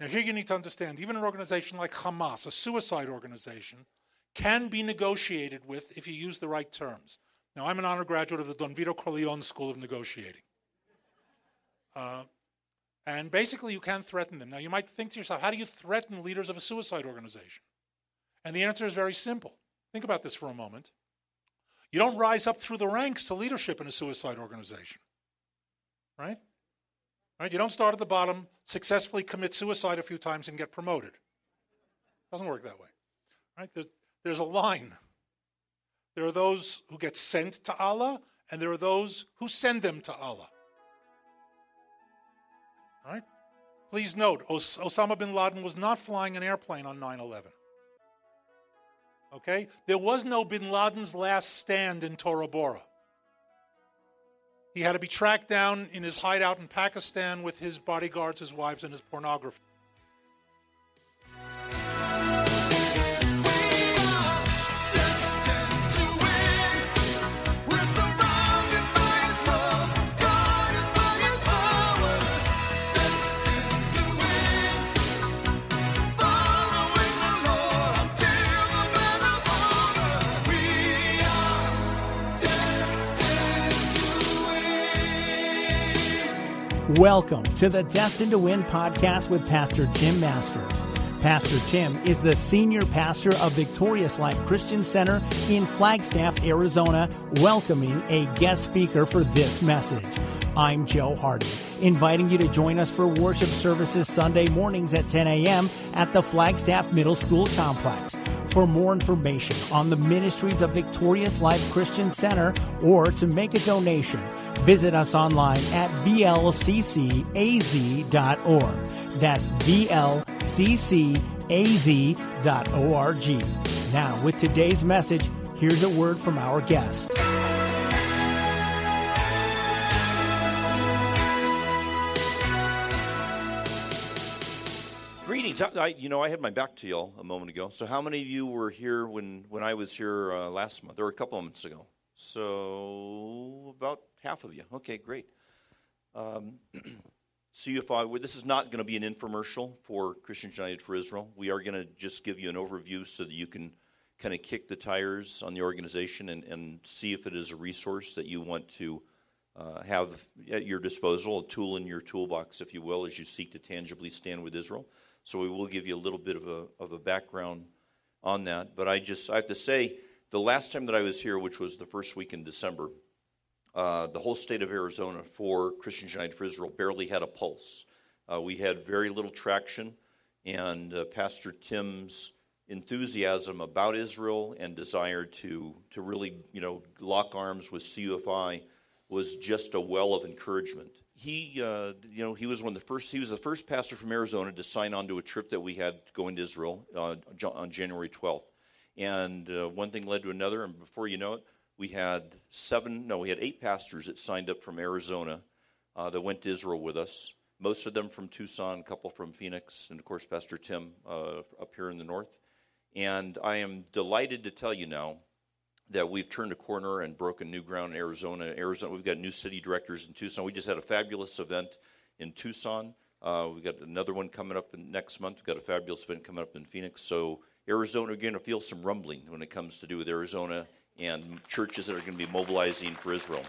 Now, here you need to understand even an organization like Hamas, a suicide organization, can be negotiated with if you use the right terms. Now, I'm an honor graduate of the Don Vito Corleone School of Negotiating. Uh, and basically, you can threaten them. Now, you might think to yourself, how do you threaten leaders of a suicide organization? And the answer is very simple. Think about this for a moment. You don't rise up through the ranks to leadership in a suicide organization, right? Right? You don't start at the bottom, successfully commit suicide a few times, and get promoted. Doesn't work that way. Right? There's, there's a line. There are those who get sent to Allah, and there are those who send them to Allah. Right? Please note, Os- Osama bin Laden was not flying an airplane on 9 11. Okay? There was no bin Laden's last stand in Tora Bora. He had to be tracked down in his hideout in Pakistan with his bodyguards, his wives, and his pornography. Welcome to the Destined to Win podcast with Pastor Tim Masters. Pastor Tim is the senior pastor of Victorious Life Christian Center in Flagstaff, Arizona, welcoming a guest speaker for this message. I'm Joe Hardy, inviting you to join us for worship services Sunday mornings at 10 a.m. at the Flagstaff Middle School complex. For more information on the ministries of Victorious Life Christian Center or to make a donation, visit us online at vlccaz.org. That's vlccaz.org. Now, with today's message, here's a word from our guest. Greetings. I, you know, I had my back to y'all a moment ago. So, how many of you were here when, when I was here uh, last month, or a couple of months ago? So, about half of you. Okay, great. Um, CUFI, this is not going to be an infomercial for Christians United for Israel. We are going to just give you an overview so that you can kind of kick the tires on the organization and, and see if it is a resource that you want to uh, have at your disposal, a tool in your toolbox, if you will, as you seek to tangibly stand with Israel. So we will give you a little bit of a, of a background on that. But I just I have to say, the last time that I was here, which was the first week in December, uh, the whole state of Arizona for Christians United for Israel barely had a pulse. Uh, we had very little traction, and uh, Pastor Tim's enthusiasm about Israel and desire to to really you know lock arms with CUFI was just a well of encouragement he, uh, you know, he was one of the first. He was the first pastor from Arizona to sign on to a trip that we had going to Israel uh, on January 12th. And uh, one thing led to another, and before you know it, we had seven. No, we had eight pastors that signed up from Arizona uh, that went to Israel with us. Most of them from Tucson, a couple from Phoenix, and of course Pastor Tim uh, up here in the north. And I am delighted to tell you now that we've turned a corner and broken new ground in Arizona. Arizona, we've got new city directors in Tucson. We just had a fabulous event in Tucson. Uh, we've got another one coming up next month. We've got a fabulous event coming up in Phoenix. So Arizona, we're going to feel some rumbling when it comes to do with Arizona and churches that are going to be mobilizing for Israel.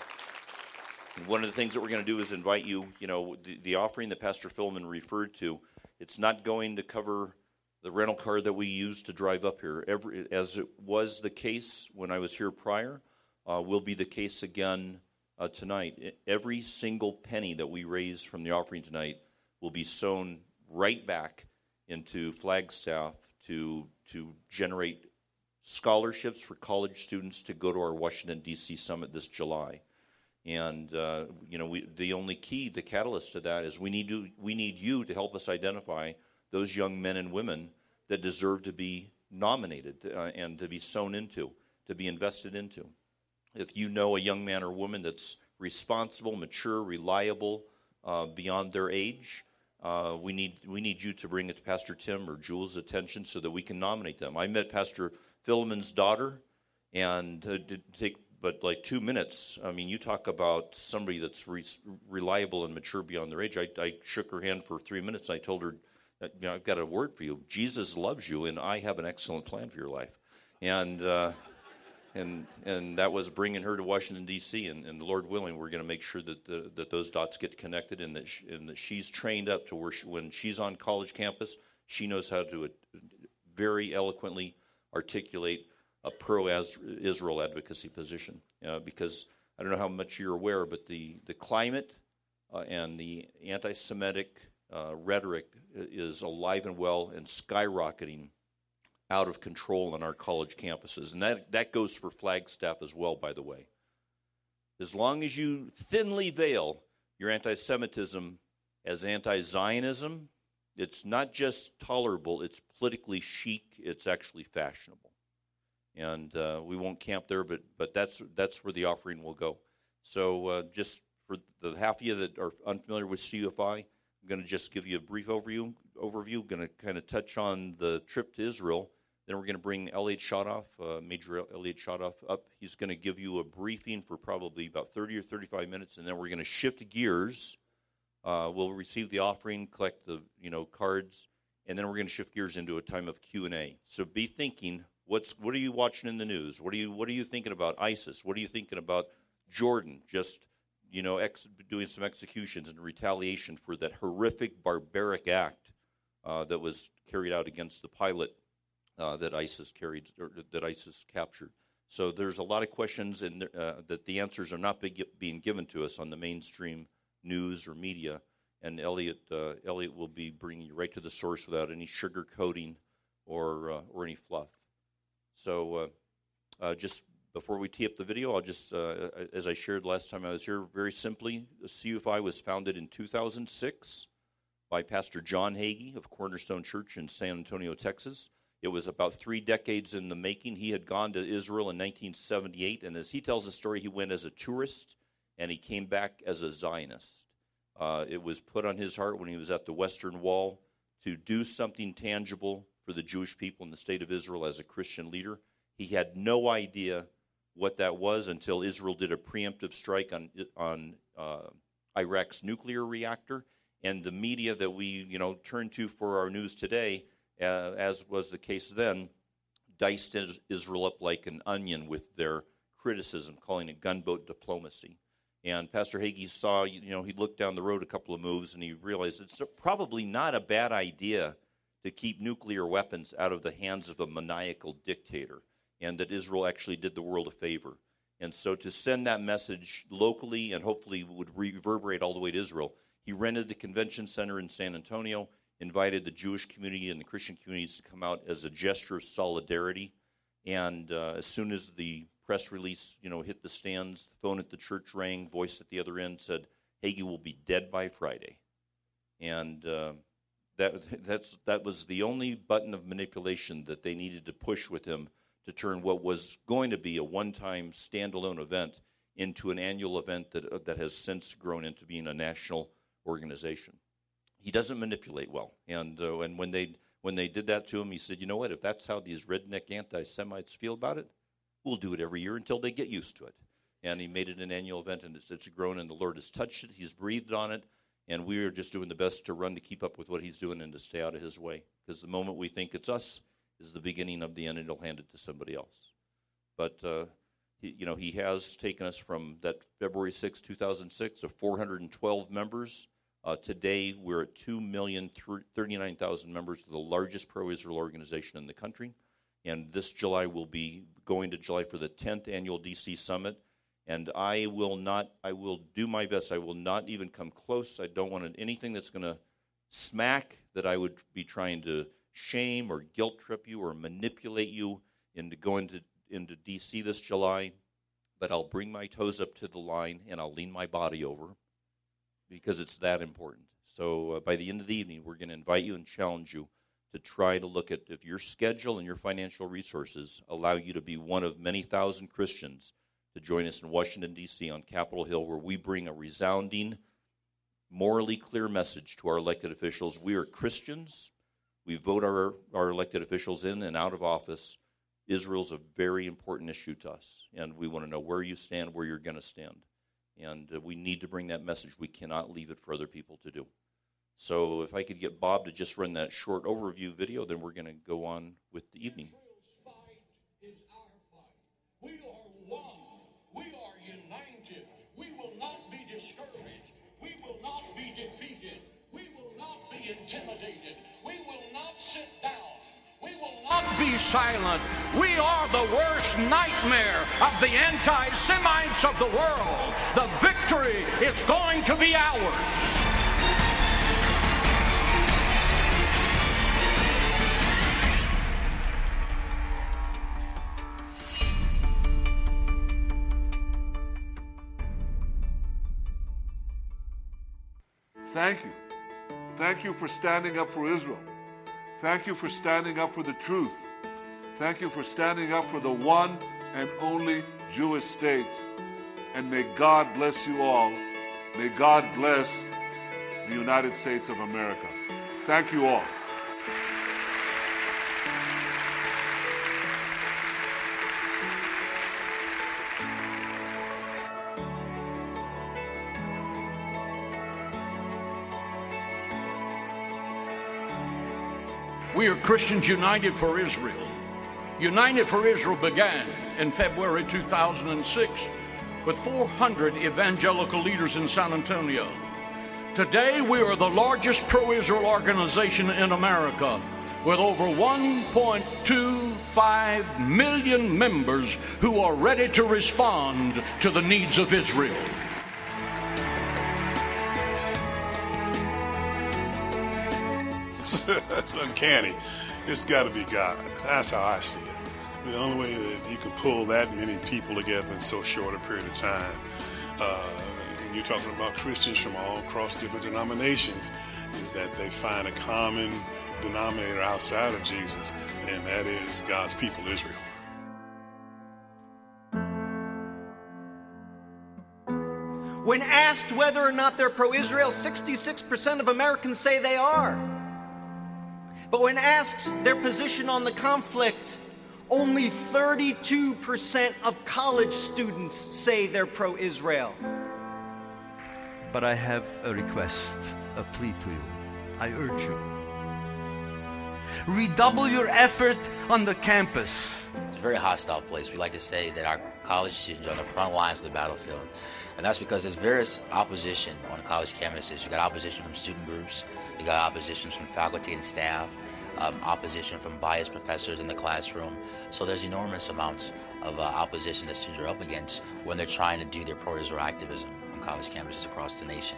And one of the things that we're going to do is invite you. You know, the, the offering that Pastor Philman referred to. It's not going to cover the rental car that we use to drive up here, every, as it was the case when I was here prior, uh, will be the case again uh, tonight. Every single penny that we raise from the offering tonight will be sown right back into Flagstaff to to generate scholarships for college students to go to our Washington D.C. summit this July. And uh, you know, we, the only key, the catalyst to that is we need to, we need you to help us identify those young men and women that deserve to be nominated uh, and to be sown into, to be invested into. If you know a young man or woman that's responsible, mature, reliable, uh, beyond their age, uh, we need we need you to bring it to Pastor Tim or Jules' attention so that we can nominate them. I met Pastor Philemon's daughter, and uh, did take but like two minutes. I mean, you talk about somebody that's re- reliable and mature beyond their age. I, I shook her hand for three minutes. and I told her uh, you know, I've got a word for you. Jesus loves you, and I have an excellent plan for your life. And uh, and and that was bringing her to Washington D.C. And, and Lord willing, we're going to make sure that the, that those dots get connected, and that she, and that she's trained up to where she, when she's on college campus, she knows how to uh, very eloquently articulate a pro-Israel advocacy position. Uh, because I don't know how much you're aware, but the the climate uh, and the anti-Semitic uh, rhetoric is alive and well and skyrocketing out of control on our college campuses. And that, that goes for Flagstaff as well, by the way. As long as you thinly veil your anti Semitism as anti Zionism, it's not just tolerable, it's politically chic, it's actually fashionable. And uh, we won't camp there, but, but that's, that's where the offering will go. So, uh, just for the half of you that are unfamiliar with CUFI, I'm going to just give you a brief overview. Overview. Going to kind of touch on the trip to Israel then we're going to bring Elliott Chodoff, uh, Major Elliott Chodoff, up. He's going to give you a briefing for probably about 30 or 35 minutes, and then we're going to shift gears. Uh, we'll receive the offering, collect the you know cards, and then we're going to shift gears into a time of Q and A. So be thinking, what's what are you watching in the news? What are you what are you thinking about ISIS? What are you thinking about Jordan? Just you know, ex- doing some executions in retaliation for that horrific, barbaric act uh, that was carried out against the pilot uh, that ISIS carried or that ISIS captured. So there's a lot of questions and uh, that the answers are not be, being given to us on the mainstream news or media. And Elliott, uh, Elliott will be bringing you right to the source without any sugar coating or uh, or any fluff. So uh, uh, just before we tee up the video, I'll just, as I shared last time I was here, very simply, CUFI was founded in 2006 by Pastor John Hagee of Cornerstone Church in San Antonio, Texas. It was about three decades in the making. He had gone to Israel in 1978, and as he tells the story, he went as a tourist and he came back as a Zionist. Uh, it was put on his heart when he was at the Western Wall to do something tangible for the Jewish people in the state of Israel as a Christian leader. He had no idea what that was until Israel did a preemptive strike on on uh, Iraq's nuclear reactor, and the media that we you know turn to for our news today uh, as was the case then, diced Israel up like an onion with their criticism, calling it gunboat diplomacy. And Pastor Hagee saw, you know, he looked down the road a couple of moves and he realized it's probably not a bad idea to keep nuclear weapons out of the hands of a maniacal dictator, and that Israel actually did the world a favor. And so to send that message locally and hopefully would reverberate all the way to Israel, he rented the convention center in San Antonio invited the Jewish community and the Christian communities to come out as a gesture of solidarity. And uh, as soon as the press release, you know, hit the stands, the phone at the church rang, voice at the other end said, Hagee will be dead by Friday. And uh, that, that's, that was the only button of manipulation that they needed to push with him to turn what was going to be a one time standalone event into an annual event that, uh, that has since grown into being a national organization he doesn't manipulate well. And uh, and when they when they did that to him, he said, "You know what? If that's how these redneck anti-Semites feel about it, we'll do it every year until they get used to it." And he made it an annual event, and it's, it's grown, and the Lord has touched it. He's breathed on it, and we are just doing the best to run to keep up with what He's doing and to stay out of His way. Because the moment we think it's us is the beginning of the end, and He'll hand it to somebody else. But uh, he, you know, He has taken us from that February 6, 2006, of 412 members uh, today, we're at 2,039,000 members, the largest pro Israel organization in the country. And this July, we'll be going to July for the 10th annual DC Summit. And I will not, I will do my best. I will not even come close. I don't want anything that's going to smack that I would be trying to shame or guilt trip you or manipulate you into going to, into DC this July. But I'll bring my toes up to the line and I'll lean my body over because it's that important. So uh, by the end of the evening, we're going to invite you and challenge you to try to look at if your schedule and your financial resources allow you to be one of many thousand Christians to join us in Washington, D.C. on Capitol Hill, where we bring a resounding, morally clear message to our elected officials. We are Christians. We vote our, our elected officials in and out of office. Israel's a very important issue to us, and we want to know where you stand, where you're going to stand. And uh, we need to bring that message. We cannot leave it for other people to do. So if I could get Bob to just run that short overview video, then we're going to go on with the evening. Be silent. We are the worst nightmare of the anti Semites of the world. The victory is going to be ours. Thank you. Thank you for standing up for Israel. Thank you for standing up for the truth. Thank you for standing up for the one and only Jewish state. And may God bless you all. May God bless the United States of America. Thank you all. We are Christians United for Israel. United for Israel began in February 2006 with 400 evangelical leaders in San Antonio. Today, we are the largest pro Israel organization in America with over 1.25 million members who are ready to respond to the needs of Israel. That's uncanny. It's got to be God. That's how I see it. The only way that you can pull that many people together in so short a period of time, uh, and you're talking about Christians from all across different denominations, is that they find a common denominator outside of Jesus, and that is God's people, Israel. When asked whether or not they're pro Israel, 66% of Americans say they are. But when asked their position on the conflict, only 32% of college students say they're pro Israel. But I have a request, a plea to you. I urge you. Redouble your effort on the campus. It's a very hostile place. We like to say that our college students are on the front lines of the battlefield. And that's because there's various opposition on college campuses. You've got opposition from student groups, you got oppositions from faculty and staff, um, opposition from biased professors in the classroom. So there's enormous amounts of uh, opposition that students are up against when they're trying to do their pro-Israel activism on college campuses across the nation.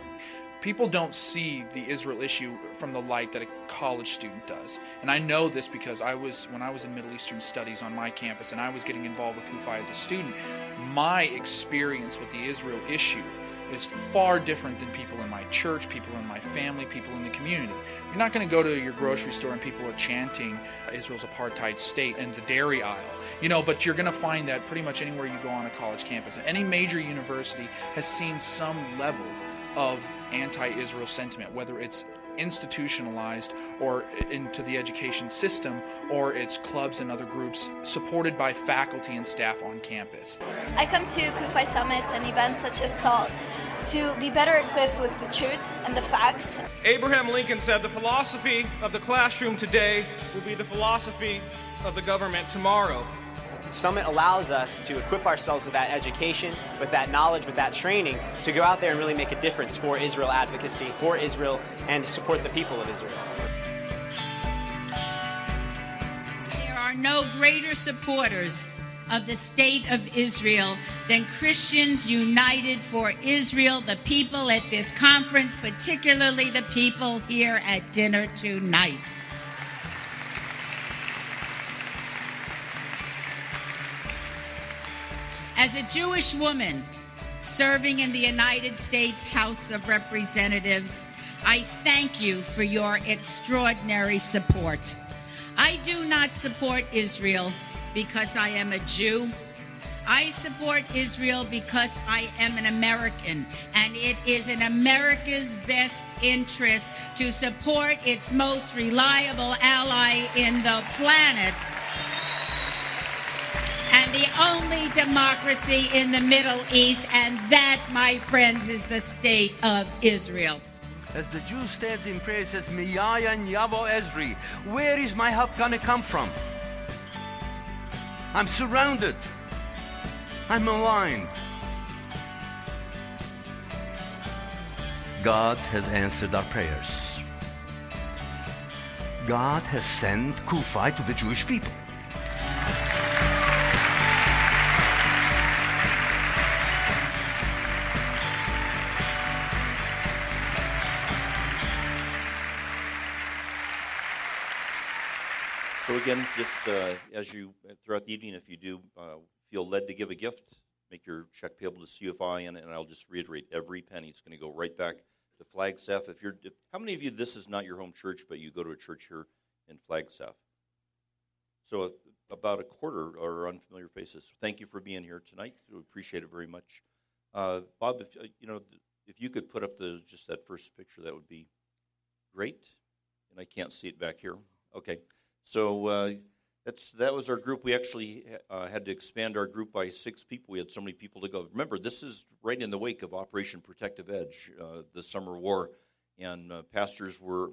People don't see the Israel issue from the light that a college student does. And I know this because I was, when I was in Middle Eastern studies on my campus and I was getting involved with CUFI as a student, my experience with the Israel issue is far different than people in my church, people in my family, people in the community. You're not going to go to your grocery store and people are chanting Israel's apartheid state in the dairy aisle, you know, but you're going to find that pretty much anywhere you go on a college campus. Any major university has seen some level of anti Israel sentiment, whether it's institutionalized or into the education system or it's clubs and other groups supported by faculty and staff on campus. I come to CUFI summits and events such as SALT to be better equipped with the truth and the facts. Abraham Lincoln said the philosophy of the classroom today will be the philosophy of the government tomorrow. Summit allows us to equip ourselves with that education, with that knowledge, with that training to go out there and really make a difference for Israel advocacy, for Israel, and to support the people of Israel. There are no greater supporters of the state of Israel than Christians united for Israel, the people at this conference, particularly the people here at dinner tonight. As a Jewish woman serving in the United States House of Representatives, I thank you for your extraordinary support. I do not support Israel because I am a Jew. I support Israel because I am an American, and it is in America's best interest to support its most reliable ally in the planet and the only democracy in the Middle East, and that, my friends, is the state of Israel. As the Jew stands in prayer, says, Miyayan Yavo Ezri. Where is my help gonna come from? I'm surrounded. I'm aligned. God has answered our prayers. God has sent CUFI to the Jewish people. So again, just uh, as you throughout the evening, if you do uh, feel led to give a gift, make your check payable to CFI, and, and I'll just reiterate: every penny is going to go right back to Flagstaff. If you're, if, how many of you this is not your home church, but you go to a church here in Flagstaff? So uh, about a quarter are unfamiliar faces. Thank you for being here tonight. We appreciate it very much. Uh, Bob, if uh, you know, if you could put up the just that first picture, that would be great. And I can't see it back here. Okay. So uh, that's that was our group. We actually uh, had to expand our group by six people. We had so many people to go. Remember, this is right in the wake of Operation Protective Edge, uh, the summer war, and uh, pastors were,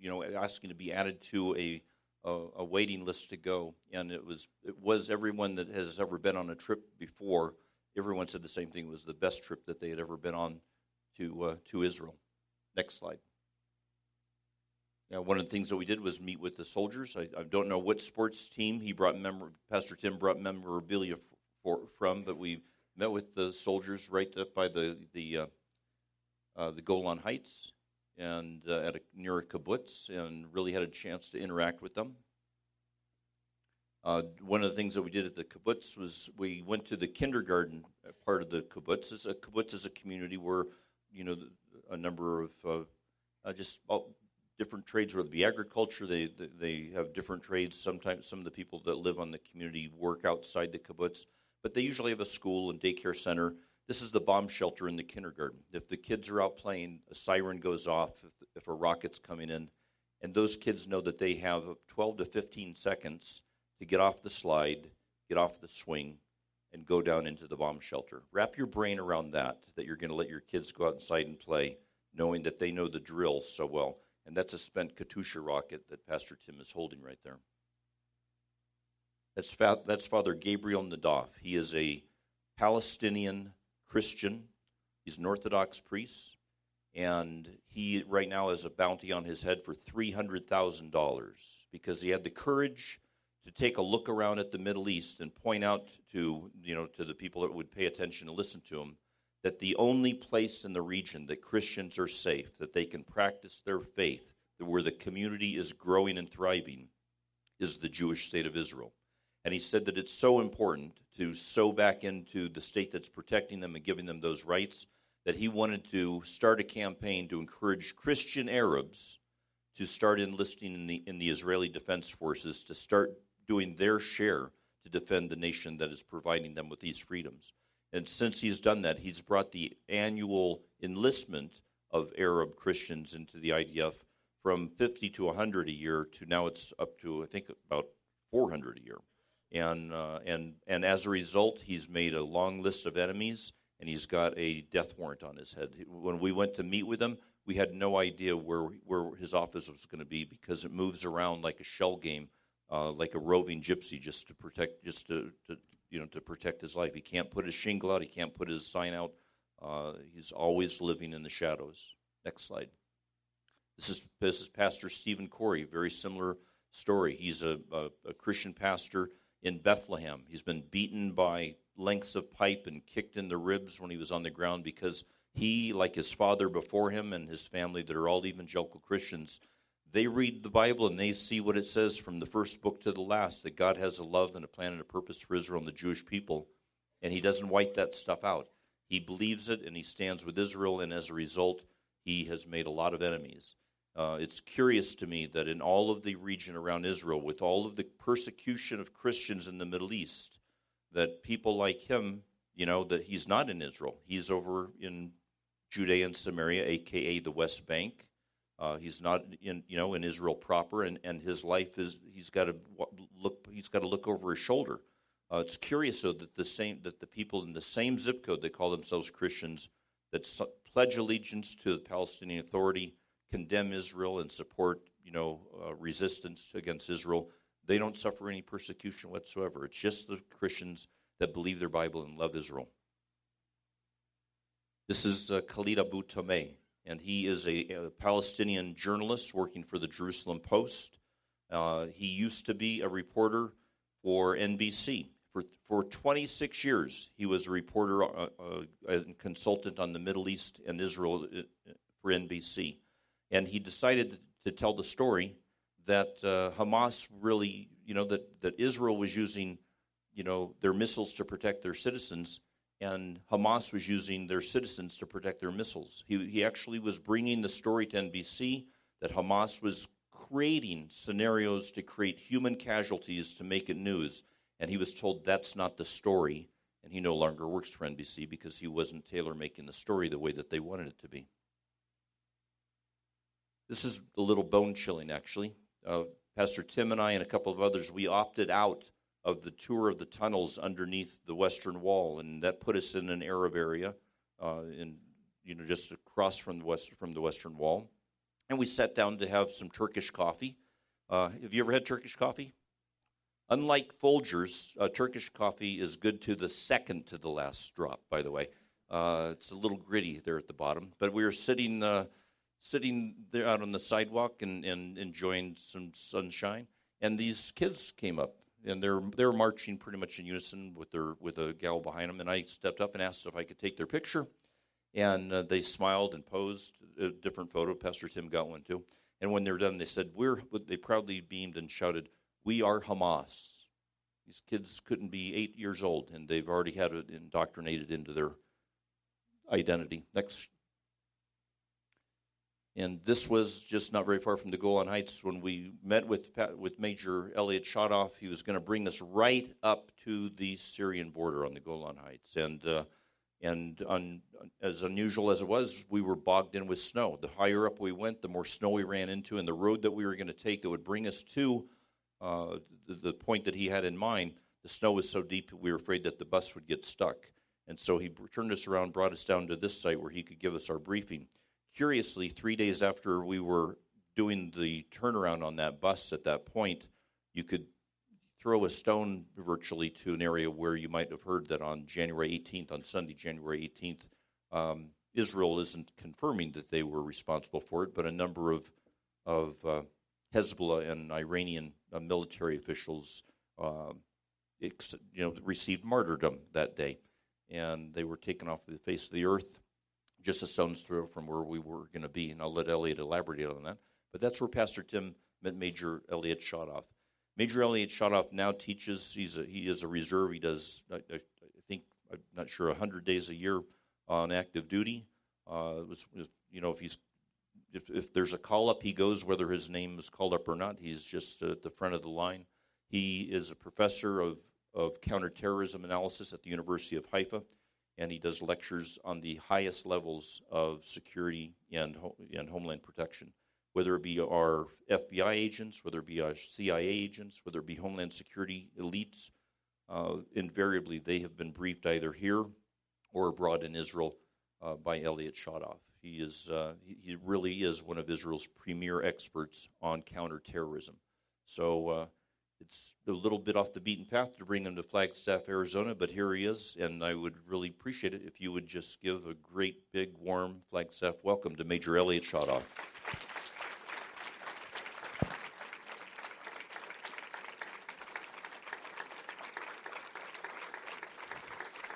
you know, asking to be added to a, a, a waiting list to go. And it was it was everyone that has ever been on a trip before. Everyone said the same thing. It was the best trip that they had ever been on to uh, to Israel. Next slide. Now, one of the things that we did was meet with the soldiers. I, I don't know what sports team he brought Pastor Tim brought memorabilia for, from, but we met with the soldiers right up by the the uh, uh, the Golan Heights and uh, at a, near a kibbutz, and really had a chance to interact with them. Uh, one of the things that we did at the kibbutz was we went to the kindergarten part of the kibbutz. a kibbutz is a community where you know a number of uh, just different trades, whether it be agriculture, they, they have different trades. Sometimes some of the people that live on the community work outside the kibbutz, but they usually have a school and daycare center. This is the bomb shelter in the kindergarten. If the kids are out playing, a siren goes off if, if a rocket's coming in, and those kids know that they have 12 to 15 seconds to get off the slide, get off the swing, and go down into the bomb shelter. Wrap your brain around that, that you're going to let your kids go outside and play, knowing that they know the drill so well. And that's a spent Katyusha rocket that Pastor Tim is holding right there. That's, fa- that's Father Gabriel Naddaf. He is a Palestinian Christian. He's an Orthodox priest. And he right now has a bounty on his head for $300,000 because he had the courage to take a look around at the Middle East and point out to, you know, to the people that would pay attention and listen to him that the only place in the region that Christians are safe, that they can practice their faith, that where the community is growing and thriving, is the Jewish state of Israel. And he said that it's so important to sow back into the state that's protecting them and giving them those rights that he wanted to start a campaign to encourage Christian Arabs to start enlisting in the, in the Israeli Defense Forces to start doing their share to defend the nation that is providing them with these freedoms. And since he's done that, he's brought the annual enlistment of Arab Christians into the IDF from 50 to 100 a year to now it's up to I think about 400 a year. And uh, and and as a result, he's made a long list of enemies, and he's got a death warrant on his head. When we went to meet with him, we had no idea where where his office was going to be because it moves around like a shell game, uh, like a roving gypsy, just to protect, just to, to you know, to protect his life. He can't put his shingle out. He can't put his sign out. Uh, he's always living in the shadows. Next slide. This is this is Pastor Steven Khoury. Very similar story. He's a, a, a Christian pastor in Bethlehem. He's been beaten by lengths of pipe and kicked in the ribs when he was on the ground because he, like his father before him and his family, that are all evangelical Christians, they read the Bible and they see what it says from the first book to the last that God has a love and a plan and a purpose for Israel and the Jewish people, and He doesn't white that stuff out. He believes it and He stands with Israel, and as a result, He has made a lot of enemies. Uh, it's curious to me that in all of the region around Israel, with all of the persecution of Christians in the Middle East, that people like him, you know, that he's not in Israel. He's over in Judea and Samaria, aka the West Bank uh, he's not in, you know, in Israel proper, and, and his life is he's got to look he's got to look over his shoulder. Uh, it's curious though that the same that the people in the same zip code they call themselves Christians, that su- pledge allegiance to the Palestinian Authority, condemn Israel, and support you know uh, resistance against Israel, they don't suffer any persecution whatsoever. It's just the Christians that believe their Bible and love Israel. This is uh, Khaled Abu Toameh, and he is a, a, Palestinian journalist working for the Jerusalem Post. Uh, he used to be a reporter for NBC. For, for 26 years, he was a reporter uh, uh, and consultant on the Middle East and Israel uh, for NBC. And he decided to tell the story that Hamas really, you know, that, that Israel was using, you know, their missiles to protect their citizens, and Hamas was using their citizens to protect their missiles. He, he actually was bringing the story to NBC that Hamas was creating scenarios to create human casualties to make it news. And he was told that's not the story, and he no longer works for NBC because he wasn't tailor making the story the way that they wanted it to be. This is a little bone chilling, actually. Uh, Pastor Tim and I and a couple of others, we opted out of the tour of the tunnels underneath the Western Wall, and that put us in an Arab area, uh, in you know just across from the west from the Western Wall, and we sat down to have some Turkish coffee. Uh, have you ever had Turkish coffee? Unlike Folgers, uh, Turkish coffee is good to the second to the last drop. By the way, uh, it's a little gritty there at the bottom, but we were sitting uh, sitting there out on the sidewalk and, and enjoying some sunshine, and these kids came up and they're they're marching pretty much in unison with their with a gal behind them. And I stepped up and asked if I could take their picture, and uh, they smiled and posed a different photo. Pastor Tim got one too. And when they were done, they said, "We're." They proudly beamed and shouted, "We are Hamas." These kids couldn't be eight years old, and they've already had it indoctrinated into their identity. Next and this was just not very far from the Golan Heights when we met with with Major Elliott Chodoff. He was going to bring us right up to the Syrian border on the Golan Heights, and uh, and un, as unusual as it was, we were bogged in with snow. The higher up we went, the more snow we ran into, and the road that we were going to take that would bring us to uh, the, the point that he had in mind, the snow was so deep we were afraid that the bus would get stuck. And so he turned us around, brought us down to this site where he could give us our briefing curiously, three days after we were doing the turnaround on that bus at that point, you could throw a stone virtually to an area where you might have heard that on January 18th, on Sunday, January 18th, um, Israel isn't confirming that they were responsible for it, but a number of of uh, Hezbollah and Iranian uh, military officials, uh, ex- you know, received martyrdom that day, and they were taken off the face of the earth just a stone's throw from where we were going to be. And I'll let Elliott elaborate on that. But that's where Pastor Tim met Major Elliott Chodoff. Major Elliott Chodoff now teaches. He's a, he is a reserve. He does, I, I think, I'm not sure, 100 days a year on active duty. Uh, was, you know, if he's if, if there's a call up, he goes whether his name is called up or not. He's just at the front of the line. He is a professor of, of counterterrorism analysis at the University of Haifa and he does lectures on the highest levels of security and, and homeland protection, whether it be our FBI agents, whether it be our CIA agents, whether it be Homeland Security elites. Uh, invariably, they have been briefed either here or abroad in Israel uh, by Elliott Chodoff. He is uh, he really is one of Israel's premier experts on counterterrorism. So uh, it's a little bit off the beaten path to bring him to Flagstaff, Arizona, but here he is, and I would really appreciate it if you would just give a great, big, warm Flagstaff welcome to Major Elliott Chodoff.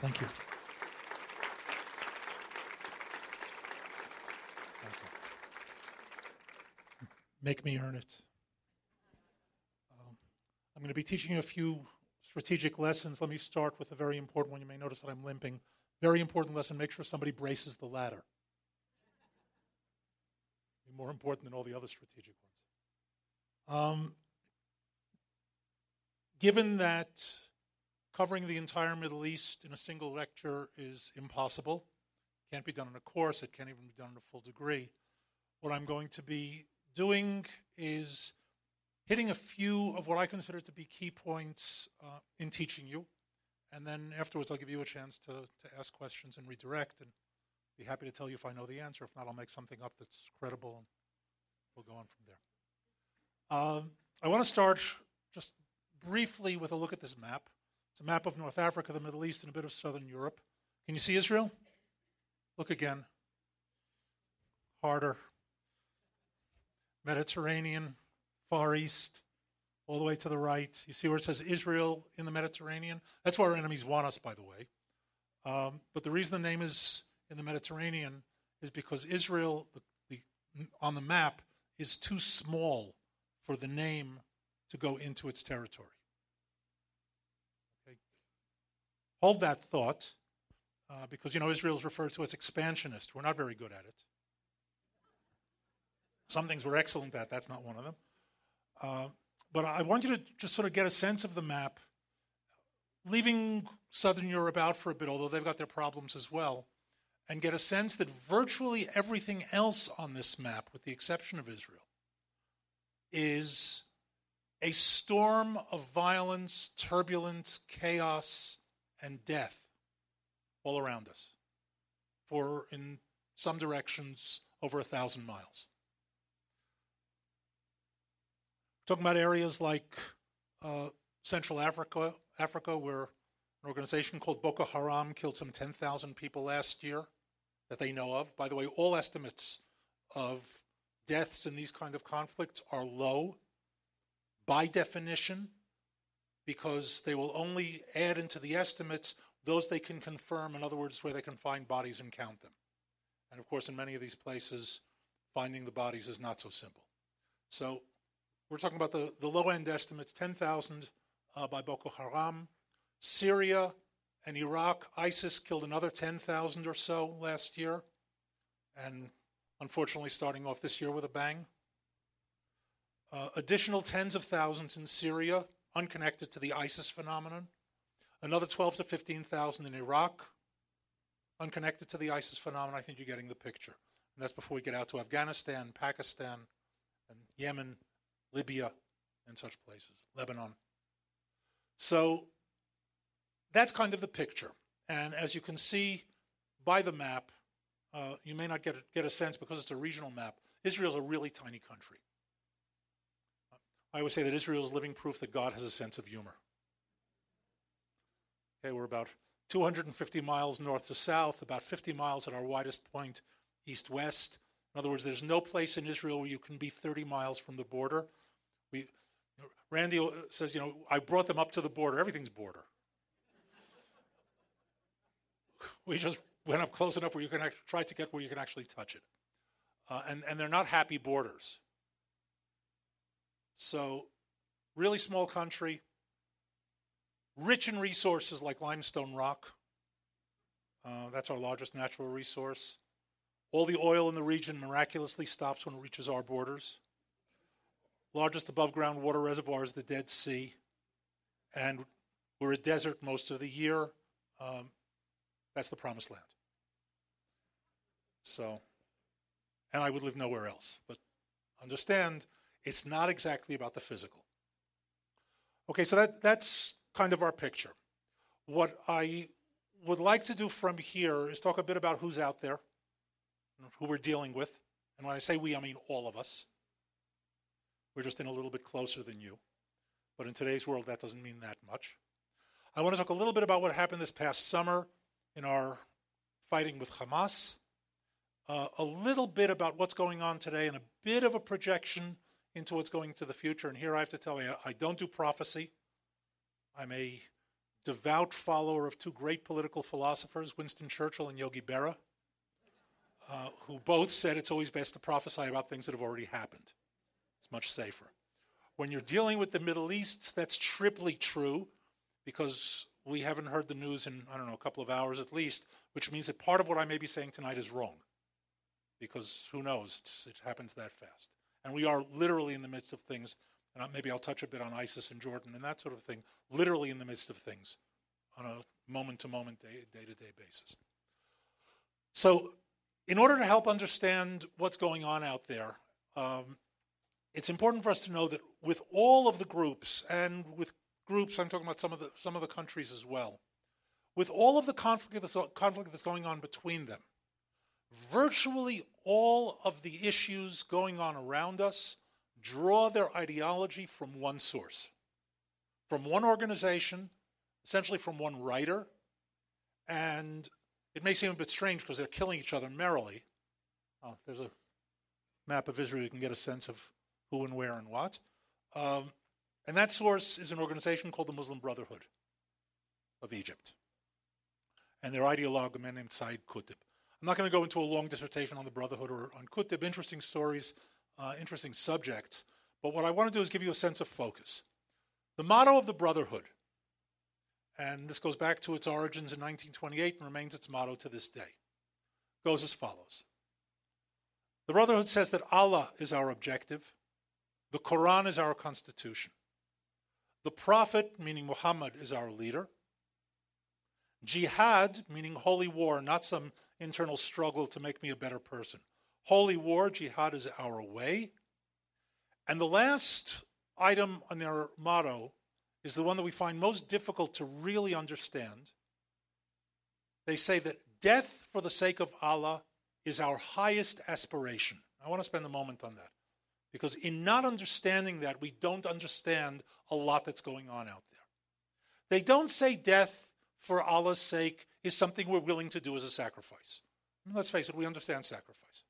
Thank you. Make me earn it. I'm going to be teaching you a few strategic lessons. Let me start with a very important one. You may notice that I'm limping. Very important lesson make sure somebody braces the ladder. More important than all the other strategic ones. Um, given that covering the entire Middle East in a single lecture is impossible, can't be done in a course, it can't even be done in a full degree. What I'm going to be doing is hitting a few of what I consider to be key points uh, in teaching you. And then afterwards, I'll give you a chance to, to ask questions and redirect. And Be happy to tell you if I know the answer. If not, I'll make something up that's credible and we'll go on from there. Um, I want to start just briefly with a look at this map. It's a map of North Africa, the Middle East, and a bit of Southern Europe. Can you see Israel? Look again. Harder. Mediterranean, Far East, all the way to the right. You see where it says Israel in the Mediterranean? That's where our enemies want us, by the way. Um, but the reason the name is in the Mediterranean is because Israel, the, the, on the map, is too small for the name to go into its territory. Okay. Hold that thought, uh, because you know Israel is referred to as expansionist. We're not very good at it. Some things we're excellent at. That's not one of them. Uh, but I want you to just sort of get a sense of the map, leaving Southern Europe out for a bit, although they've got their problems as well, and get a sense that virtually everything else on this map, with the exception of Israel, is a storm of violence, turbulence, chaos, and death all around us for, in some directions, over a thousand miles. Talking about areas like uh, Central Africa, Africa, where an organization called Boko Haram killed some 10,000 people last year that they know of. By the way, all estimates of deaths in these kind of conflicts are low by definition because they will only add into the estimates those they can confirm, in other words, where they can find bodies and count them. And of course, in many of these places, finding the bodies is not so simple. So we're talking about the, the low end estimates 10,000 uh, by Boko Haram. Syria and Iraq, ISIS killed another 10,000 or so last year, and unfortunately, starting off this year with a bang. Uh, additional tens of thousands in Syria, unconnected to the ISIS phenomenon. Another 12 to 15,000 in Iraq, unconnected to the ISIS phenomenon. I think you're getting the picture. And that's before we get out to Afghanistan, Pakistan, and Yemen, Libya, and such places, Lebanon. So that's kind of the picture. And as you can see by the map, uh, you may not get a, get a sense because it's a regional map. Israel's a really tiny country. I always say that Israel is living proof that God has a sense of humor. Okay, we're about 250 miles north to south, about 50 miles at our widest point east west. In other words, there's no place in Israel where you can be 30 miles from the border. We, Randy says, you know, I brought them up to the border. Everything's border. we just went up close enough where you can try to get where you can actually touch it. Uh, and, and they're not happy borders. So, really small country, rich in resources like limestone rock. Uh, that's our largest natural resource. All the oil in the region miraculously stops when it reaches our borders. Largest above ground water reservoir is the Dead Sea. And we're a desert most of the year. Um, that's the promised land. So, and I would live nowhere else. But understand, it's not exactly about the physical. Okay, so that, that's kind of our picture. What I would like to do from here is talk a bit about who's out there, who we're dealing with. And when I say we, I mean all of us. We're just in a little bit closer than you. But in today's world, that doesn't mean that much. I want to talk a little bit about what happened this past summer in our fighting with Hamas, uh, a little bit about what's going on today, and a bit of a projection into what's going to the future. And here I have to tell you, I don't do prophecy. I'm a devout follower of two great political philosophers, Winston Churchill and Yogi Berra, uh, who both said it's always best to prophesy about things that have already happened. It's much safer. When you're dealing with the Middle East, that's triply true because we haven't heard the news in, I don't know, a couple of hours at least, which means that part of what I may be saying tonight is wrong. Because who knows? It's, it happens that fast. And we are literally in the midst of things, and maybe I'll touch a bit on ISIS and Jordan and that sort of thing, literally in the midst of things on a moment to moment, day to day basis. So, in order to help understand what's going on out there, um, it's important for us to know that with all of the groups and with groups, I'm talking about some of the, some of the countries as well, with all of the conflict that's, conflict that's going on between them, virtually all of the issues going on around us draw their ideology from one source, from one organization, essentially from one writer. And it may seem a bit strange because they're killing each other merrily. Oh, there's a map of Israel, you can get a sense of who and where and what. Um, and that source is an organization called the Muslim Brotherhood of Egypt. And their ideologue, a man named Said Qutb. I'm not going to go into a long dissertation on the Brotherhood or on Qutb, interesting stories, uh, interesting subjects. But what I want to do is give you a sense of focus. The motto of the Brotherhood, and this goes back to its origins in 1928 and remains its motto to this day, goes as follows The Brotherhood says that Allah is our objective, the Quran is our constitution, the Prophet, meaning Muhammad, is our leader. Jihad, meaning holy war, not some internal struggle to make me a better person. Holy war, jihad is our way. And the last item on their motto is the one that we find most difficult to really understand. They say that death for the sake of Allah is our highest aspiration. I want to spend a moment on that. Because in not understanding that, we don't understand a lot that's going on out there. They don't say death for Allah's sake is something we're willing to do as a sacrifice. let's face it, we understand sacrifice.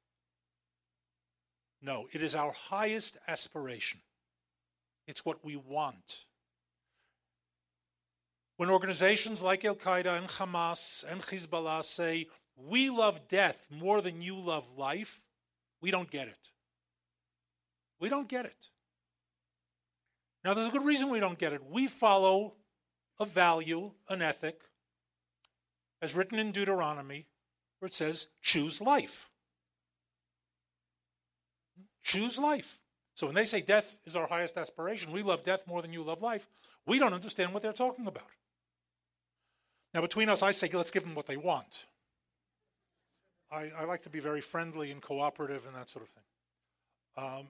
No, it is our highest aspiration. It's what we want. When organizations like Al Qaeda and Hamas and Hezbollah say, we love death more than you love life, we don't get it. We don't get it. Now, there's a good reason we don't get it. We follow a value, an ethic, as written in Deuteronomy, where it says, choose life. Choose life. So when they say death is our highest aspiration, we love death more than you love life, we don't understand what they're talking about. Now, between us, I say, let's give them what they want. I, I like to be very friendly and cooperative and that sort of thing. Um,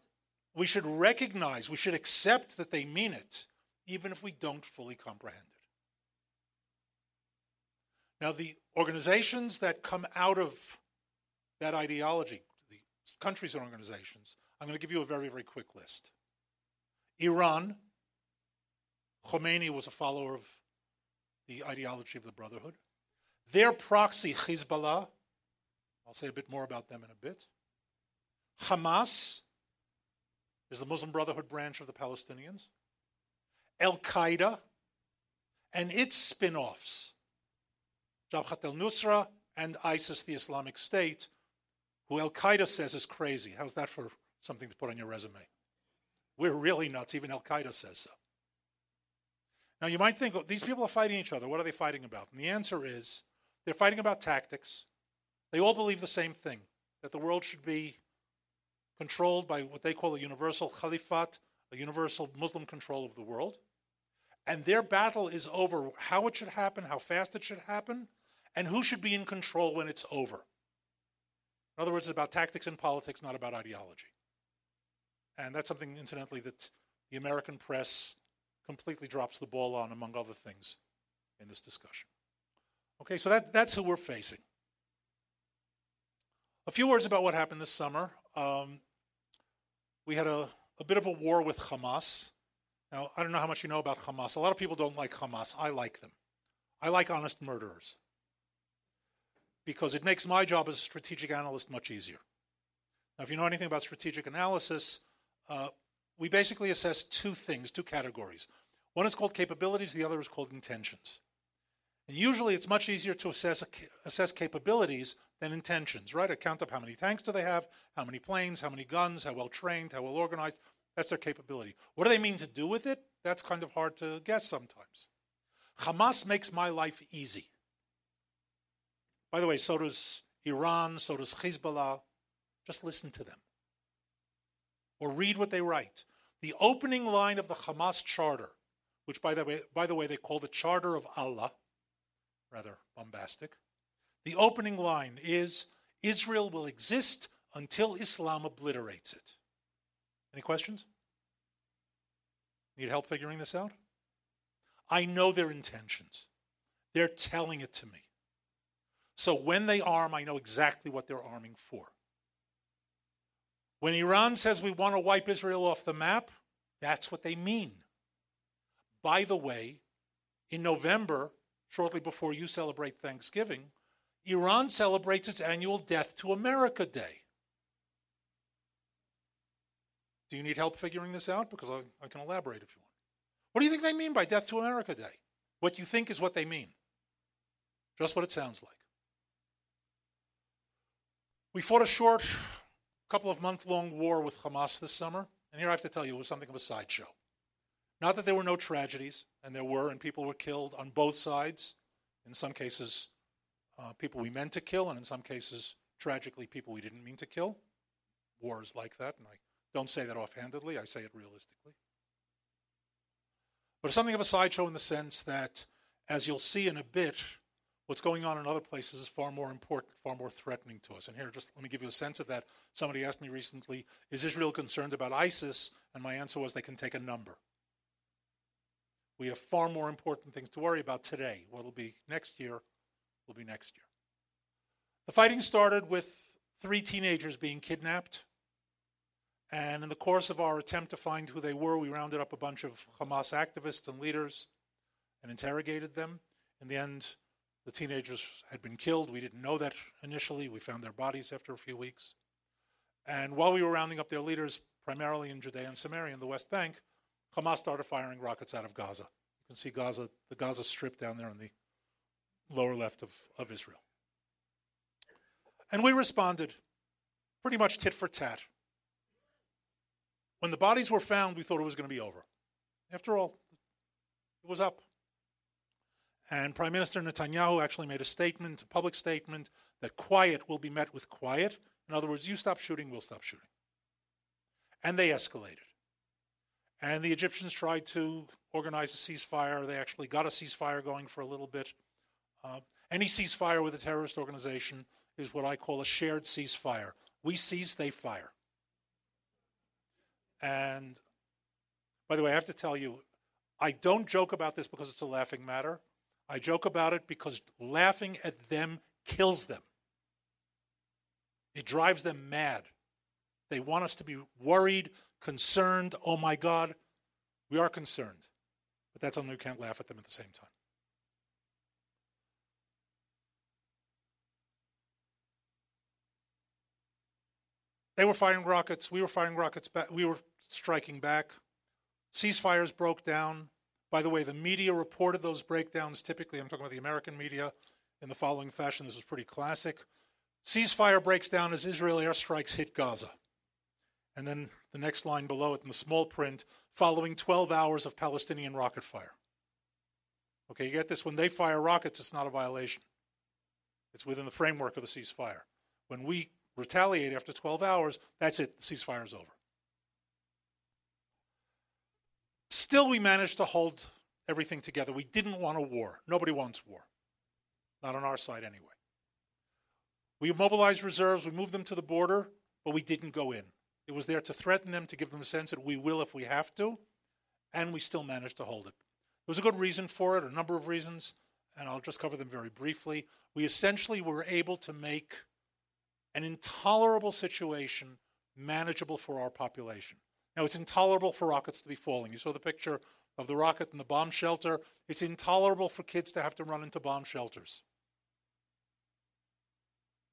we should recognize, we should accept that they mean it, even if we don't fully comprehend it. Now, the organizations that come out of that ideology, the countries and organizations, I'm going to give you a very, very quick list. Iran, Khomeini was a follower of the ideology of the Brotherhood. Their proxy, Hezbollah, I'll say a bit more about them in a bit. Hamas, is the Muslim Brotherhood branch of the Palestinians, Al Qaeda, and its spin offs, Jabhat al Nusra and ISIS, the Islamic State, who Al Qaeda says is crazy. How's that for something to put on your resume? We're really nuts. Even Al Qaeda says so. Now, you might think, oh, these people are fighting each other. What are they fighting about? And the answer is they're fighting about tactics. They all believe the same thing that the world should be controlled by what they call a universal caliphate, a universal Muslim control of the world. And their battle is over how it should happen, how fast it should happen, and who should be in control when it's over. In other words, it's about tactics and politics, not about ideology. And that's something, incidentally, that the American press completely drops the ball on, among other things, in this discussion. Okay, so that, that's who we're facing. A few words about what happened this summer. Um, we had a, a bit of a war with Hamas. Now, I don't know how much you know about Hamas. A lot of people don't like Hamas. I like them. I like honest murderers because it makes my job as a strategic analyst much easier. Now, if you know anything about strategic analysis, uh, we basically assess two things, two categories. One is called capabilities, the other is called intentions. And usually it's much easier to assess, assess capabilities than intentions, right? I count up how many tanks do they have, how many planes, how many guns, how well trained, how well organized. That's their capability. What do they mean to do with it? That's kind of hard to guess sometimes. Hamas makes my life easy. By the way, so does Iran, so does Hezbollah. Just listen to them or read what they write. The opening line of the Hamas charter, which by the way, by the way they call the Charter of Allah, rather bombastic, the opening line is Israel will exist until Islam obliterates it. Any questions? Need help figuring this out? I know their intentions. They're telling it to me. So when they arm, I know exactly what they're arming for. When Iran says we want to wipe Israel off the map, that's what they mean. By the way, in November, shortly before you celebrate Thanksgiving, Iran celebrates its annual Death to America Day. Do you need help figuring this out? Because I, I, can elaborate if you want. What do you think they mean by Death to America Day? What you think is what they mean. Just what it sounds like. We fought a short, couple of month long war with Hamas this summer, and here I have to tell you, it was something of a sideshow. Not that there were no tragedies, and there were, and people were killed on both sides. In some cases, uh, people we meant to kill, and in some cases, tragically, people we didn't mean to kill. War is like that, and I don't say that offhandedly, I say it realistically. But it's something of a sideshow in the sense that, as you'll see in a bit, what's going on in other places is far more important, far more threatening to us. And here, just let me give you a sense of that. Somebody asked me recently, is Israel concerned about ISIS? And my answer was they can take a number. We have far more important things to worry about today. What will be next year will be next year. The fighting started with three teenagers being kidnapped. And in the course of our attempt to find who they were, we rounded up a bunch of Hamas activists and leaders and interrogated them. In the end, the teenagers had been killed. We didn't know that initially. We found their bodies after a few weeks. And while we were rounding up their leaders, primarily in Judea and Samaria in the West Bank, Hamas started firing rockets out of Gaza. You can see Gaza, the Gaza Strip down there on the lower left of, of Israel. And we responded pretty much tit for tat. When the bodies were found, we thought it was going to be over. After all, it was up. And Prime Minister Netanyahu actually made a statement, a public statement, that quiet will be met with quiet. In other words, you stop shooting, we'll stop shooting. And they escalated. And the Egyptians tried to organize a ceasefire. They actually got a ceasefire going for a little bit. Uh, any ceasefire with a terrorist organization is what I call a shared ceasefire. We cease, they fire. And by the way, I have to tell you, I don't joke about this because it's a laughing matter. I joke about it because laughing at them kills them. It drives them mad. They want us to be worried, concerned. Oh my God, we are concerned. But that's only we can't laugh at them at the same time. They were firing rockets. We were firing rockets back. We were striking back. Ceasefires broke down. By the way, the media reported those breakdowns typically, I'm talking about the American media, in the following fashion. This was pretty classic. Ceasefire breaks down as Israel airstrikes hit Gaza. And then the next line below it in the small print following 12 hours of Palestinian rocket fire. Okay, you get this? When they fire rockets, it's not a violation. It's within the framework of the ceasefire. When we retaliate after 12 hours, that's it. The ceasefire is over. Still, we managed to hold everything together. We didn't want a war. Nobody wants war. Not on our side, anyway. We mobilized reserves, we moved them to the border, but we didn't go in. It was there to threaten them, to give them a sense that we will if we have to, and we still managed to hold it. There was a good reason for it, a number of reasons, and I'll just cover them very briefly. We essentially were able to make an intolerable situation manageable for our population. Now, it's intolerable for rockets to be falling. You saw the picture of the rocket in the bomb shelter. It's intolerable for kids to have to run into bomb shelters.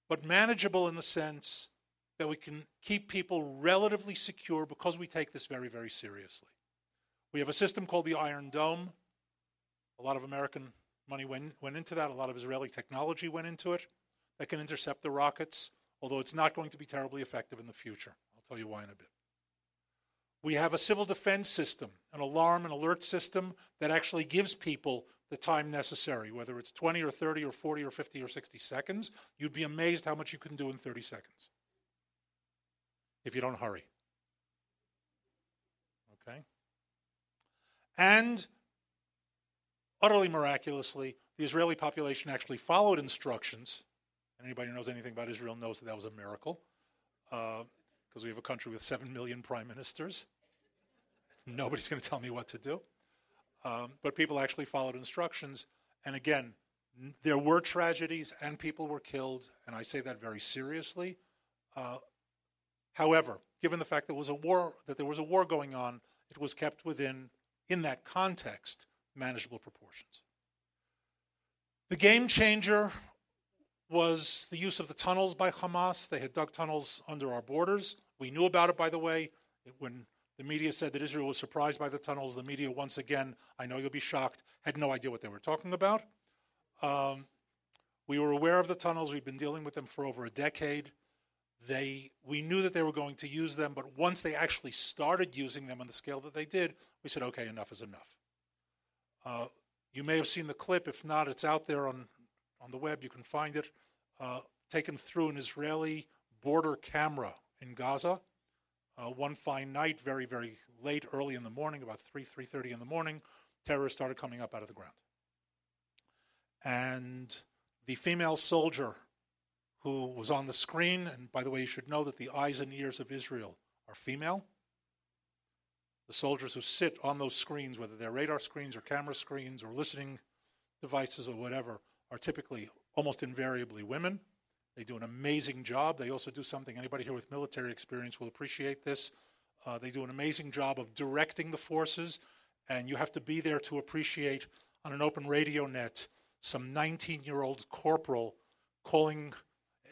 But manageable in the sense that we can keep people relatively secure because we take this very, very seriously. We have a system called the Iron Dome. A lot of American money went, went into that, a lot of Israeli technology went into it that can intercept the rockets, although it's not going to be terribly effective in the future. I'll tell you why in a bit. We have a civil defense system, an alarm and alert system that actually gives people the time necessary, whether it's 20 or 30 or 40 or 50 or 60 seconds. You'd be amazed how much you can do in 30 seconds if you don't hurry. Okay? And utterly miraculously, the Israeli population actually followed instructions. Anybody who knows anything about Israel knows that that was a miracle. Uh, because we have a country with 7 million prime ministers. Nobody's going to tell me what to do. Um, but people actually followed instructions. And again, N- There were tragedies and people were killed, and I say that very seriously. Uh, however, given the fact that was a war, that there was a war going on, it was kept within, in that context, manageable proportions. The game changer was the use of the tunnels by Hamas. They had dug tunnels under our borders. We knew about it, by the way, when the media said that Israel was surprised by the tunnels. The media, once again, I know you'll be shocked, had no idea what they were talking about. Um, we were aware of the tunnels. We've been dealing with them for over a decade. They, we knew that they were going to use them, but once they actually started using them on the scale that they did, we said, okay, enough is enough. Uh, you may have seen the clip. If not, it's out there on, on the web. You can find it. Uh, taken through an Israeli border camera in Gaza. Uh, one fine night, very, very late, early in the morning, about 3, 3.30 in the morning, terrorists started coming up out of the ground. And the female soldier who was on the screen, and by the way, you should know that the eyes and ears of Israel are female. The soldiers who sit on those screens, whether they're radar screens or camera screens or listening devices or whatever, are typically almost invariably women. They do an amazing job. They also do something, anybody here with military experience will appreciate this. Uh, they do an amazing job of directing the forces, and you have to be there to appreciate on an open radio net some 19 year old corporal calling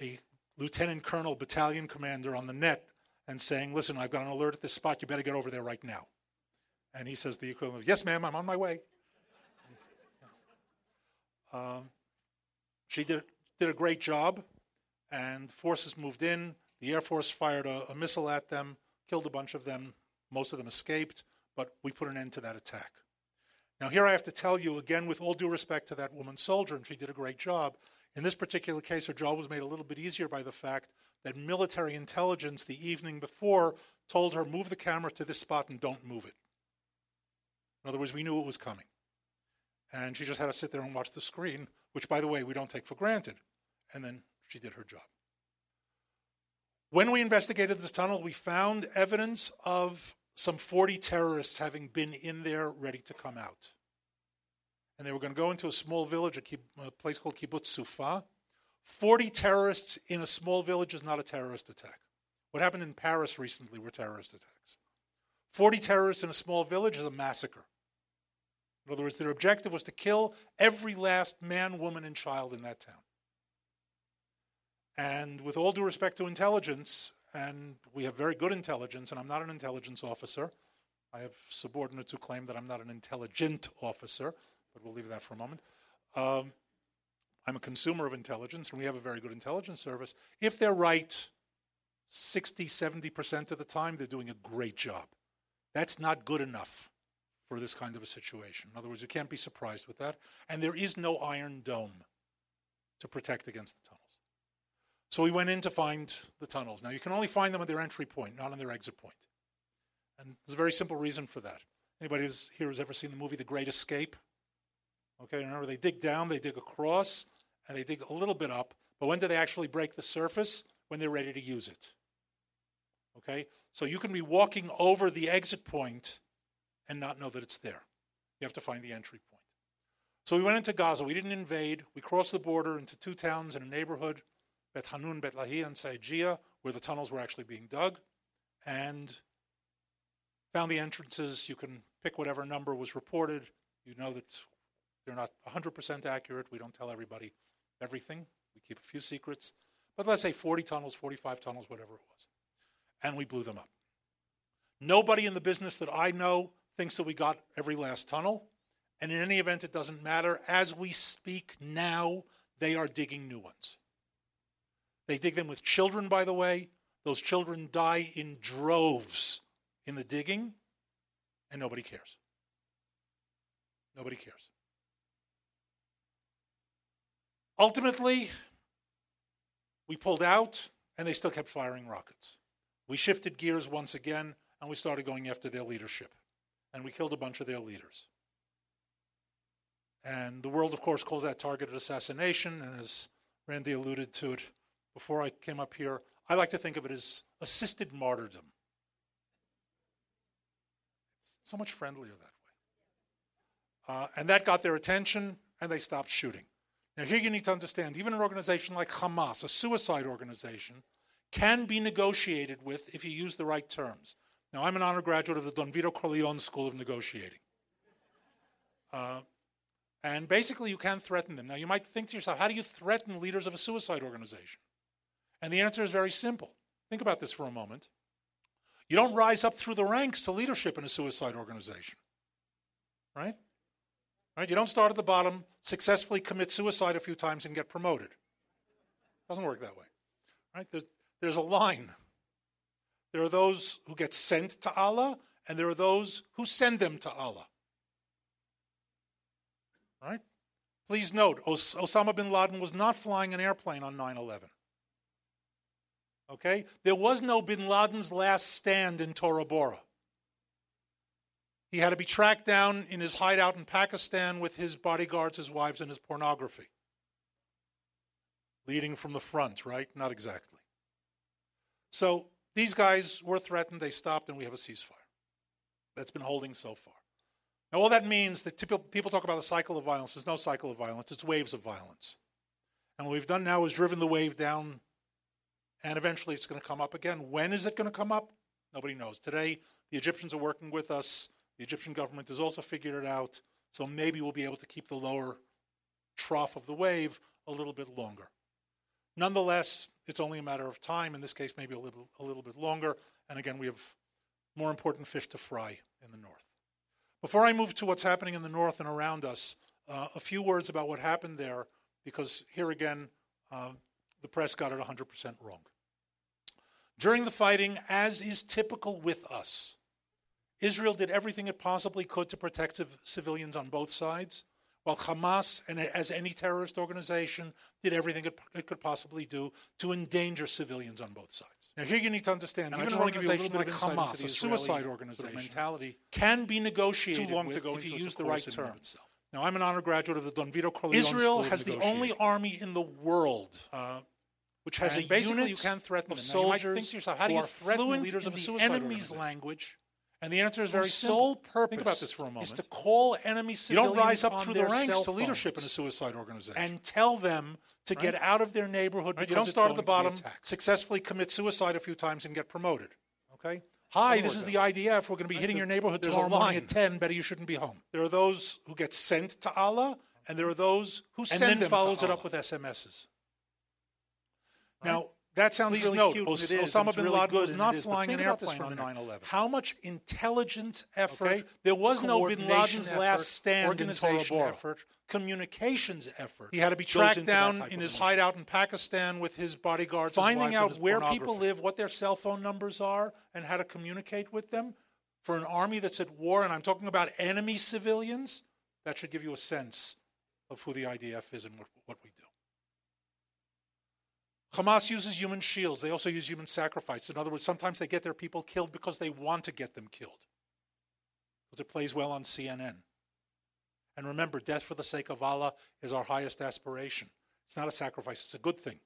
a lieutenant colonel, battalion commander on the net and saying, Listen, I've got an alert at this spot. You better get over there right now. And he says the equivalent of, Yes, ma'am, I'm on my way. Um, she did, did a great job, and forces moved in. The Air Force fired a, a missile at them, killed a bunch of them. Most of them escaped, but we put an end to that attack. Now, here I have to tell you, again, with all due respect to that woman soldier, and she did a great job. In this particular case, her job was made a little bit easier by the fact that military intelligence the evening before told her, move the camera to this spot and don't move it. In other words, we knew it was coming. And she just had to sit there and watch the screen, which, by the way, we don't take for granted. And then she did her job. When we investigated this tunnel, we found evidence of some 40 terrorists having been in there ready to come out. And they were going to go into a small village, a, place called Kibbutz Sufa. 40 terrorists in a small village is not a terrorist attack. What happened in Paris recently were terrorist attacks. 40 terrorists in a small village is a massacre. In other words, their objective was to kill every last man, woman, and child in that town. And with all due respect to intelligence, and we have very good intelligence, and I'm not an intelligence officer. I have subordinates who claim that I'm not an intelligent officer, but we'll leave that for a moment. Um, I'm a consumer of intelligence, and we have a very good intelligence service. If they're right 60, 70% of the time, they're doing a great job. That's not good enough for this kind of a situation. In other words, you can't be surprised with that. And there is no iron dome to protect against the tunnels. So we went in to find the tunnels. Now, you can only find them at their entry point, not on their exit point. And there's a very simple reason for that. Anybody who's here has ever seen the movie The Great Escape? Okay, remember they dig down, they dig across, and they dig a little bit up. But when do they actually break the surface? When they're ready to use it. Okay? So you can be walking over the exit point and not know that it's there. You have to find the entry point. So we went into Gaza. We didn't invade. We crossed the border into two towns in a neighborhood Bet Hanun, Bet Lahi, and Saigia, where the tunnels were actually being dug, and found the entrances. You can pick whatever number was reported. You know that they're not 100% accurate. We don't tell everybody everything. We keep a few secrets. But let's say 40 tunnels, 45 tunnels, whatever it was. And we blew them up. Nobody in the business that I know thinks that we got every last tunnel. And in any event, it doesn't matter. As we speak now, they are digging new ones. They dig them with children, by the way. Those children die in droves in the digging, and nobody cares. Nobody cares. Ultimately, we pulled out, and they still kept firing rockets. We shifted gears once again, and we started going after their leadership. And we killed a bunch of their leaders. And the world, of course, calls that targeted assassination, and as Randy alluded to it, before I came up here, I like to think of it as assisted martyrdom. It's so much friendlier that way. Uh, and that got their attention, and they stopped shooting. Now, here you need to understand even an organization like Hamas, a suicide organization, can be negotiated with if you use the right terms. Now, I'm an honor graduate of the Don Vito Corleone School of Negotiating. Uh, and basically, you can threaten them. Now, you might think to yourself, how do you threaten leaders of a suicide organization? And the answer is very simple. Think about this for a moment. You don't rise up through the ranks to leadership in a suicide organization, right? Right? You don't start at the bottom, successfully commit suicide a few times, and get promoted. Doesn't work that way, right? There's, there's a line. There are those who get sent to Allah, and there are those who send them to Allah. Right? Please note, Os- Osama bin Laden was not flying an airplane on 9 11. Okay? There was no bin Laden's last stand in Tora Bora. He had to be tracked down in his hideout in Pakistan with his bodyguards, his wives, and his pornography. Leading from the front, right? Not exactly. So these guys were threatened, they stopped, and we have a ceasefire. That's been holding so far. Now, all that means that people talk about the cycle of violence. There's no cycle of violence, it's waves of violence. And what we've done now is driven the wave down, and eventually it's going to come up again. When is it going to come up? Nobody knows. Today, the Egyptians are working with us. The Egyptian government has also figured it out, so maybe we'll be able to keep the lower trough of the wave a little bit longer. Nonetheless, it's only a matter of time. In this case, maybe a little, a little bit longer. And again, we have more important fish to fry in the north. Before I move to what's happening in the north and around us, uh, a few words about what happened there, because here again, uh, the press got it 100% wrong. During the fighting, as is typical with us, Israel did everything it possibly could to protect civilians on both sides, while Hamas, and as any terrorist organization, did everything it, it could possibly do to endanger civilians on both sides. Now, here you need to understand, even an organization like Hamas, a suicide organization, mentality, can be negotiated Too long to go if you use the right terms. Now, I'm an honor graduate of the Don Vito Corleone Israel has the only army in the world uh, which has and a basically unit you can threaten of soldiers yourself, how do you threaten leaders of a suicide enemy's language and the answer is very sole simple. purpose. Think about this for a moment. Is to call enemy civilians. You don't rise up through the ranks to leadership in a suicide organization and tell them to right? get out of their neighborhood. Right? You don't start at the bottom, successfully commit suicide a few times, and get promoted. Okay. Hi, this is the IDF. We're going to be hitting your neighborhood There's tomorrow morning at ten. Better you shouldn't be home. There are those who get sent to Allah, and there are those who and send then follows it up with SMSs. Now, that sounds Please really note, cute. Os- Osama bin really Laden was not flying an airplane on 9/11. How much intelligence effort? Okay. There was no bin Laden's effort, last stand organization effort, communications effort. He had to be tracked down in his hideout in Pakistan with his bodyguards, finding his out where people live, what their cell phone numbers are, and how to communicate with them. For an army that's at war, and I'm talking about enemy civilians, that should give you a sense of who the IDF is and what, what we do. Hamas uses human shields. They also use human sacrifice. In other words, sometimes they get their people killed because they want to get them killed. Because it plays well on CNN. And remember, death for the sake of Allah is our highest aspiration. It's not a sacrifice, it's a good thing.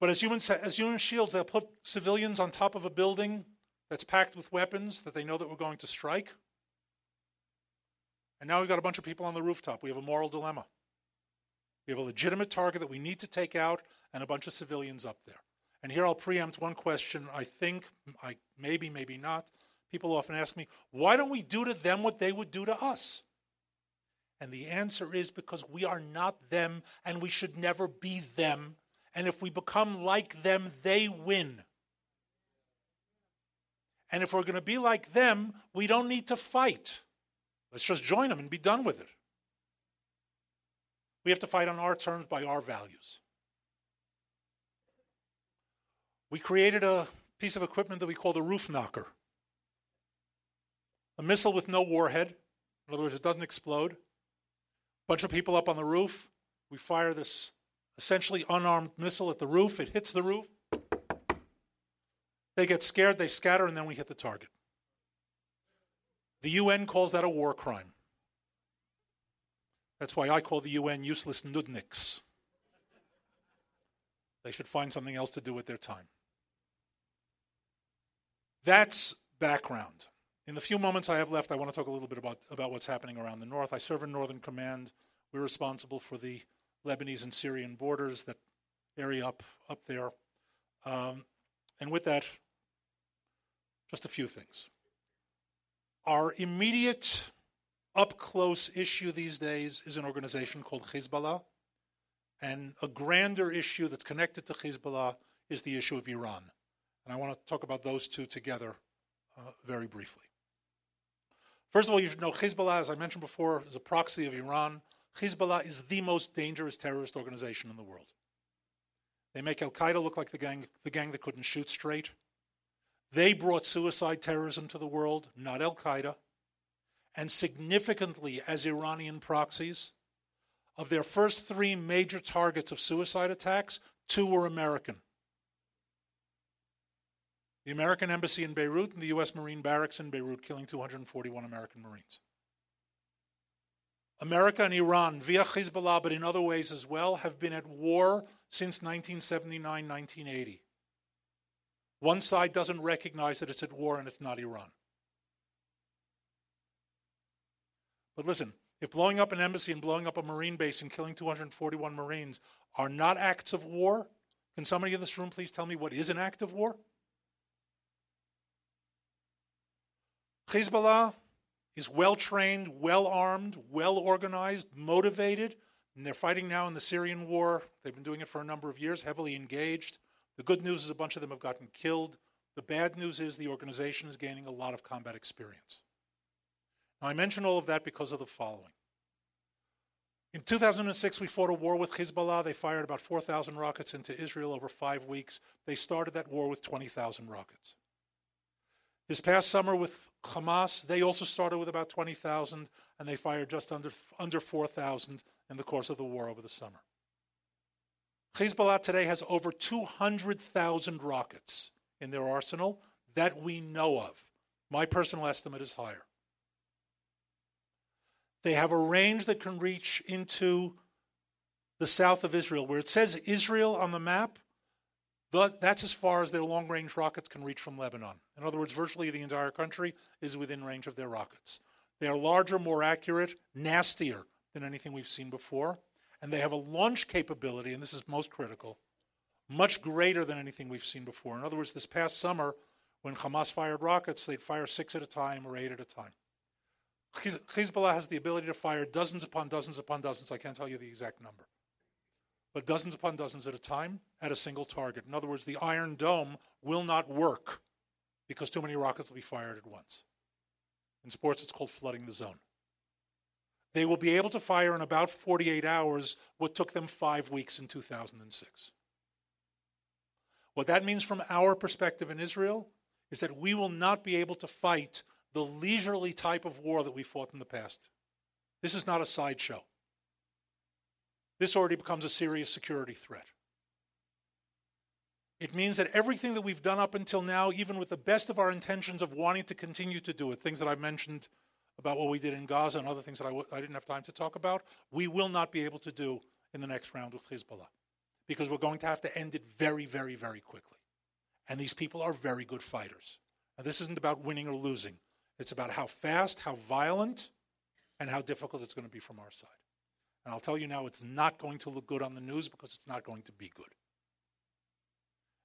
But as human, as human shields, they'll put civilians on top of a building that's packed with weapons that they know that we're going to strike. And now we've got a bunch of people on the rooftop. We have a moral dilemma. We have a legitimate target that we need to take out and a bunch of civilians up there. And here I'll preempt one question. I think, I maybe, maybe not. People often ask me, why don't we do to them what they would do to us? And the answer is because we are not them and we should never be them. And if we become like them, they win. And if we're going to be like them, we don't need to fight. Let's just join them and be done with it. We have to fight on our terms by our values. We created a piece of equipment that we call the roof knocker. A missile with no warhead. In other words, it doesn't explode. Bunch of people up on the roof. We fire this essentially unarmed missile at the roof. It hits the roof. They get scared, they scatter, and then we hit the target. The UN calls that a war crime. That's why I call the UN useless nudniks. They should find something else to do with their time. That's background. In the few moments I have left, I want to talk a little bit about, about what's happening around the North. I serve in Northern Command. We're responsible for the Lebanese and Syrian borders, that area up, up there. Um, and with that, just a few things. Our immediate, up close issue these days is an organization called Hezbollah. And a grander issue that's connected to Hezbollah is the issue of Iran. And I want to talk about those two together uh, very briefly. First of all, you should know Hezbollah, as I mentioned before, is a proxy of Iran. Hezbollah is the most dangerous terrorist organization in the world. They make Al Qaeda look like the gang, the gang that couldn't shoot straight. They brought suicide terrorism to the world, not Al Qaeda. And significantly, as Iranian proxies, of their first three major targets of suicide attacks, two were American the American Embassy in Beirut and the U.S. Marine Barracks in Beirut, killing 241 American Marines. America and Iran, via Hezbollah, but in other ways as well, have been at war since 1979 1980. One side doesn't recognize that it's at war and it's not Iran. But listen, if blowing up an embassy and blowing up a Marine base and killing 241 Marines are not acts of war, can somebody in this room please tell me what is an act of war? Hezbollah is well trained, well armed, well organized, motivated, and they're fighting now in the Syrian war. They've been doing it for a number of years, heavily engaged. The good news is a bunch of them have gotten killed. The bad news is the organization is gaining a lot of combat experience. I mention all of that because of the following. In 2006, we fought a war with Hezbollah. They fired about 4,000 rockets into Israel over five weeks. They started that war with 20,000 rockets. This past summer with Hamas, they also started with about 20,000, and they fired just under, under 4,000 in the course of the war over the summer. Hezbollah today has over 200,000 rockets in their arsenal that we know of. My personal estimate is higher. They have a range that can reach into the south of Israel. Where it says Israel on the map, that's as far as their long range rockets can reach from Lebanon. In other words, virtually the entire country is within range of their rockets. They are larger, more accurate, nastier than anything we've seen before. And they have a launch capability, and this is most critical, much greater than anything we've seen before. In other words, this past summer, when Hamas fired rockets, they'd fire six at a time or eight at a time. Hezbollah has the ability to fire dozens upon dozens upon dozens. I can't tell you the exact number but dozens upon dozens at a time at a single target. In other words, the Iron Dome will not work because too many rockets will be fired at once. In sports, it's called flooding the zone. They will be able to fire in about 48 hours what took them five weeks in 2006. What that means from our perspective in Israel is that we will not be able to fight the leisurely type of war that we fought in the past. This is not a sideshow this already becomes a serious security threat. It means that everything that we've done up until now, even with the best of our intentions of wanting to continue to do it, things that I've mentioned about what we did in Gaza and other things that I w- I didn't have time to talk about, we will not be able to do in the next round with Hezbollah because we're going to have to end it very, very, very quickly. And these people are very good fighters. Now, this isn't about winning or losing, it's about how fast, how violent, and how difficult it's going to be from our side. And I'll tell you now, it's not going to look good on the news because it's not going to be good.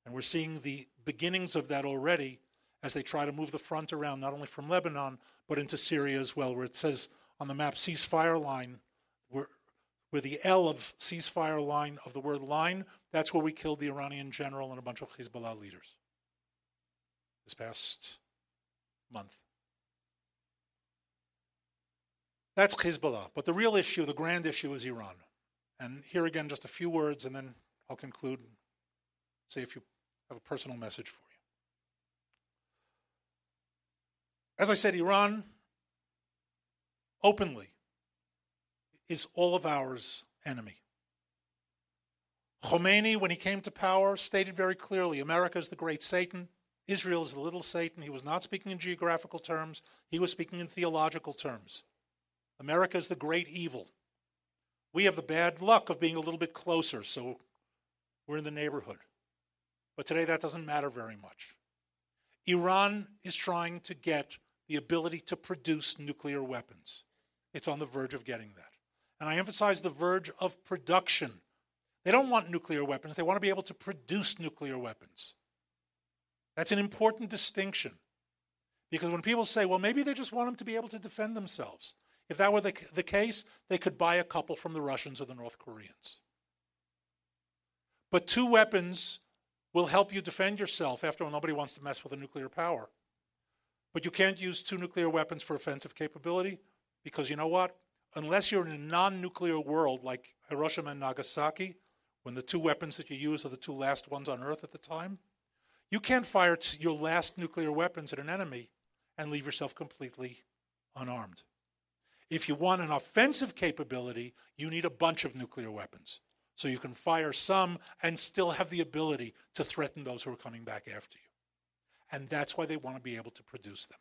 And we're seeing the beginnings of that already as they try to move the front around, not only from Lebanon, but into Syria as well, where it says on the map ceasefire line, where, where the L of ceasefire line of the word line, that's where we killed the Iranian general and a bunch of Hezbollah leaders this past month. That's Hezbollah. But the real issue, the grand issue, is Iran. And here again, just a few words, and then I'll conclude. Say if you have a personal message for you. As I said, Iran openly is all of ours enemy. Khomeini, when he came to power, stated very clearly America is the great Satan, Israel is the little Satan. He was not speaking in geographical terms, he was speaking in theological terms. America is the great evil. We have the bad luck of being a little bit closer, so we're in the neighborhood. But today that doesn't matter very much. Iran is trying to get the ability to produce nuclear weapons. It's on the verge of getting that. And I emphasize the verge of production. They don't want nuclear weapons, they want to be able to produce nuclear weapons. That's an important distinction. Because when people say, well, maybe they just want them to be able to defend themselves, if that were the, the case, they could buy a couple from the Russians or the North Koreans. But two weapons will help you defend yourself. After all, nobody wants to mess with a nuclear power. But you can't use two nuclear weapons for offensive capability because you know what? Unless you're in a non nuclear world like Hiroshima and Nagasaki, when the two weapons that you use are the two last ones on Earth at the time, you can't fire your last nuclear weapons at an enemy and leave yourself completely unarmed. If you want an offensive capability, you need a bunch of nuclear weapons. So you can fire some and still have the ability to threaten those who are coming back after you. And that's why they want to be able to produce them.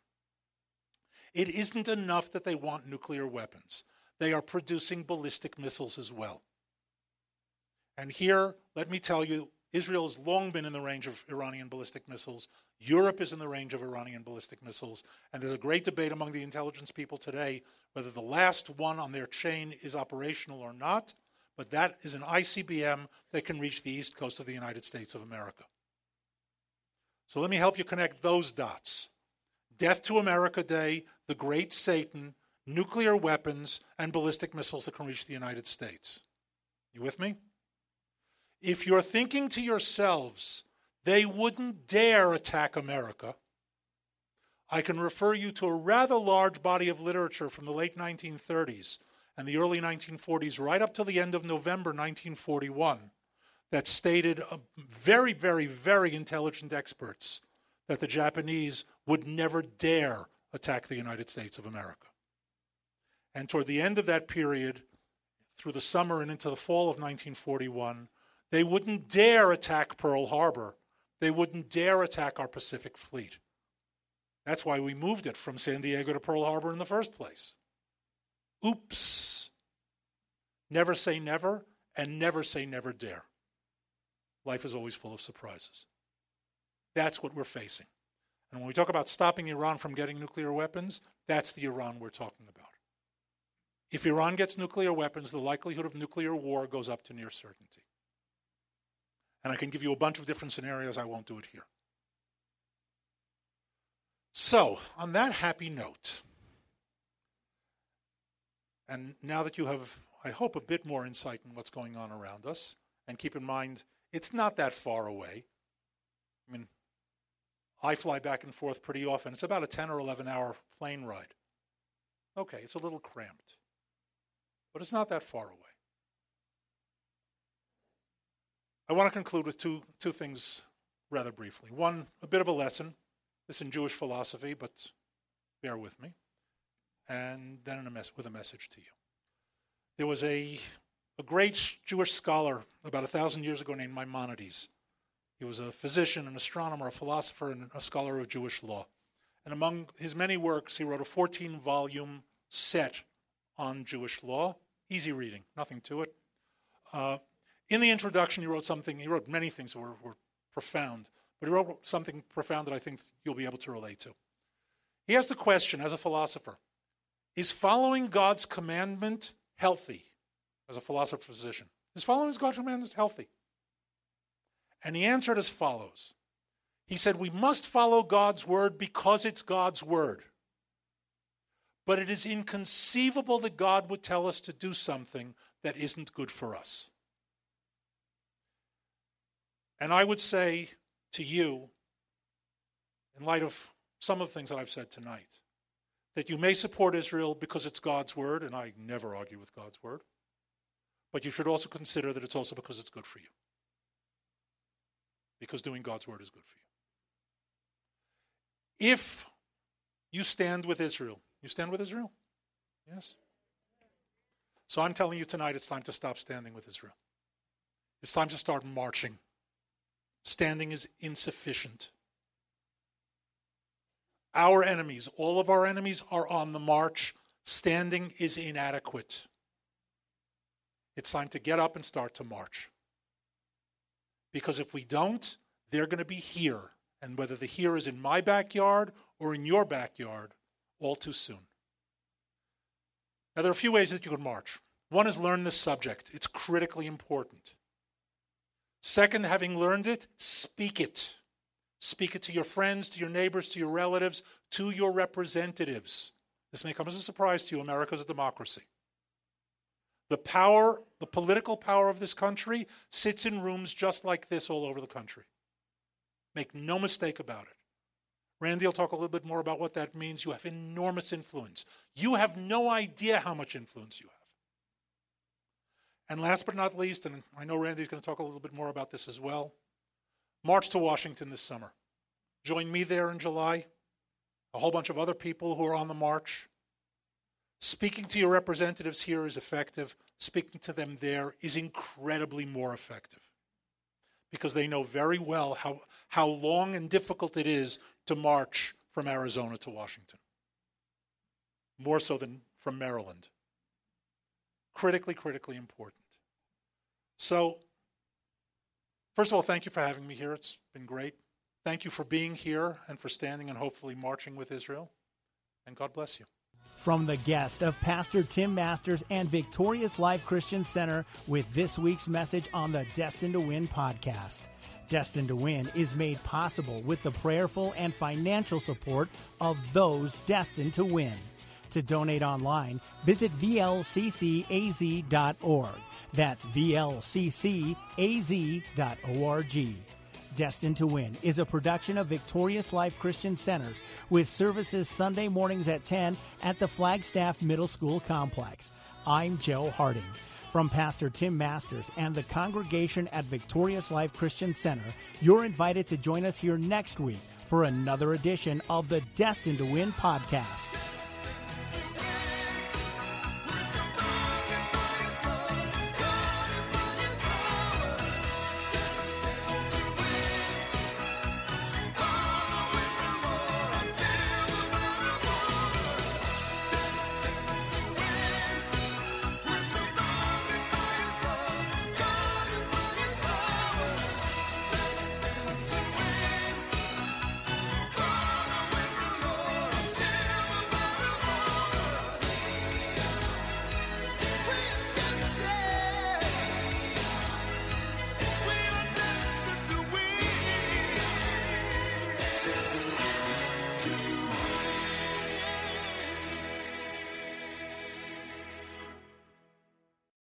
It isn't enough that they want nuclear weapons, they are producing ballistic missiles as well. And here, let me tell you, Israel has long been in the range of Iranian ballistic missiles. Europe is in the range of Iranian ballistic missiles. And there's a great debate among the intelligence people today whether the last one on their chain is operational or not. But that is an ICBM that can reach the east coast of the United States of America. So let me help you connect those dots. Death to America Day, the Great Satan, nuclear weapons, and ballistic missiles that can reach the United States. You with me? If you're thinking to yourselves, they wouldn't dare attack America, I can refer you to a rather large body of literature from the late 1930s and the early 1940s, right up to the end of November 1941, that stated uh, very, very, very intelligent experts that the Japanese would never dare attack the United States of America. And toward the end of that period, through the summer and into the fall of 1941, they wouldn't dare attack Pearl Harbor. They wouldn't dare attack our Pacific Fleet. That's why we moved it from San Diego to Pearl Harbor in the first place. Oops. Never say never, and never say never dare. Life is always full of surprises. That's what we're facing. And when we talk about stopping Iran from getting nuclear weapons, that's the Iran we're talking about. If Iran gets nuclear weapons, the likelihood of nuclear war goes up to near certainty. And I can give you a bunch of different scenarios, I won't do it here. So, on that happy note, and now that you have, I hope, a bit more insight in what's going on around us, and keep in mind, it's not that far away. I mean, I fly back and forth pretty often. It's about a 10 or 11 hour plane ride. Okay, it's a little cramped, but it's not that far away. I want to conclude with two, two things rather briefly. One, a bit of a lesson. This in Jewish philosophy, but bear with me and then a mess, with a message to you. There was a, a great Jewish scholar about a thousand years ago named Maimonides. He was a physician, an astronomer, a philosopher, and a scholar of Jewish law. And among his many works, he wrote a 14 volume set on Jewish law. Easy reading, nothing to it. Uh, in the introduction, he wrote something, he wrote many things that were, were profound, but he wrote something profound that I think you'll be able to relate to. He asked the question as a philosopher is following God's commandment healthy? As a philosopher physician, is following God's commandment healthy? And he answered as follows He said, We must follow God's word because it's God's word. But it is inconceivable that God would tell us to do something that isn't good for us. And I would say to you, in light of some of the things that I've said tonight, that you may support Israel because it's God's word, and I never argue with God's word, but you should also consider that it's also because it's good for you. Because doing God's word is good for you. If you stand with Israel, you stand with Israel? Yes? So I'm telling you tonight it's time to stop standing with Israel. It's time to start marching. Standing is insufficient. Our enemies, all of our enemies, are on the march. Standing is inadequate. It's time to get up and start to march. Because if we don't, they're going to be here. And whether the here is in my backyard or in your backyard, all too soon. Now, there are a few ways that you can march. One is learn this subject, it's critically important. Second, having learned it, speak it. Speak it to your friends, to your neighbors, to your relatives, to your representatives. This may come as a surprise to you. America is a democracy. The power, the political power of this country sits in rooms just like this all over the country. Make no mistake about it. Randy will talk a little bit more about what that means. You have enormous influence. You have no idea how much influence you have. And last but not least, and I know Randy's going to talk a little bit more about this as well, march to Washington this summer. Join me there in July, a whole bunch of other people who are on the march. Speaking to your representatives here is effective. Speaking to them there is incredibly more effective because they know very well how, how long and difficult it is to march from Arizona to Washington, more so than from Maryland. Critically, critically important. So, first of all, thank you for having me here. It's been great. Thank you for being here and for standing and hopefully marching with Israel. And God bless you. From the guest of Pastor Tim Masters and Victorious Life Christian Center with this week's message on the Destined to Win podcast. Destined to Win is made possible with the prayerful and financial support of those destined to win. To donate online, visit vlccaz.org. That's vlccaz.org. Destined to Win is a production of Victorious Life Christian Centers with services Sunday mornings at 10 at the Flagstaff Middle School Complex. I'm Joe Harding. From Pastor Tim Masters and the congregation at Victorious Life Christian Center, you're invited to join us here next week for another edition of the Destined to Win podcast.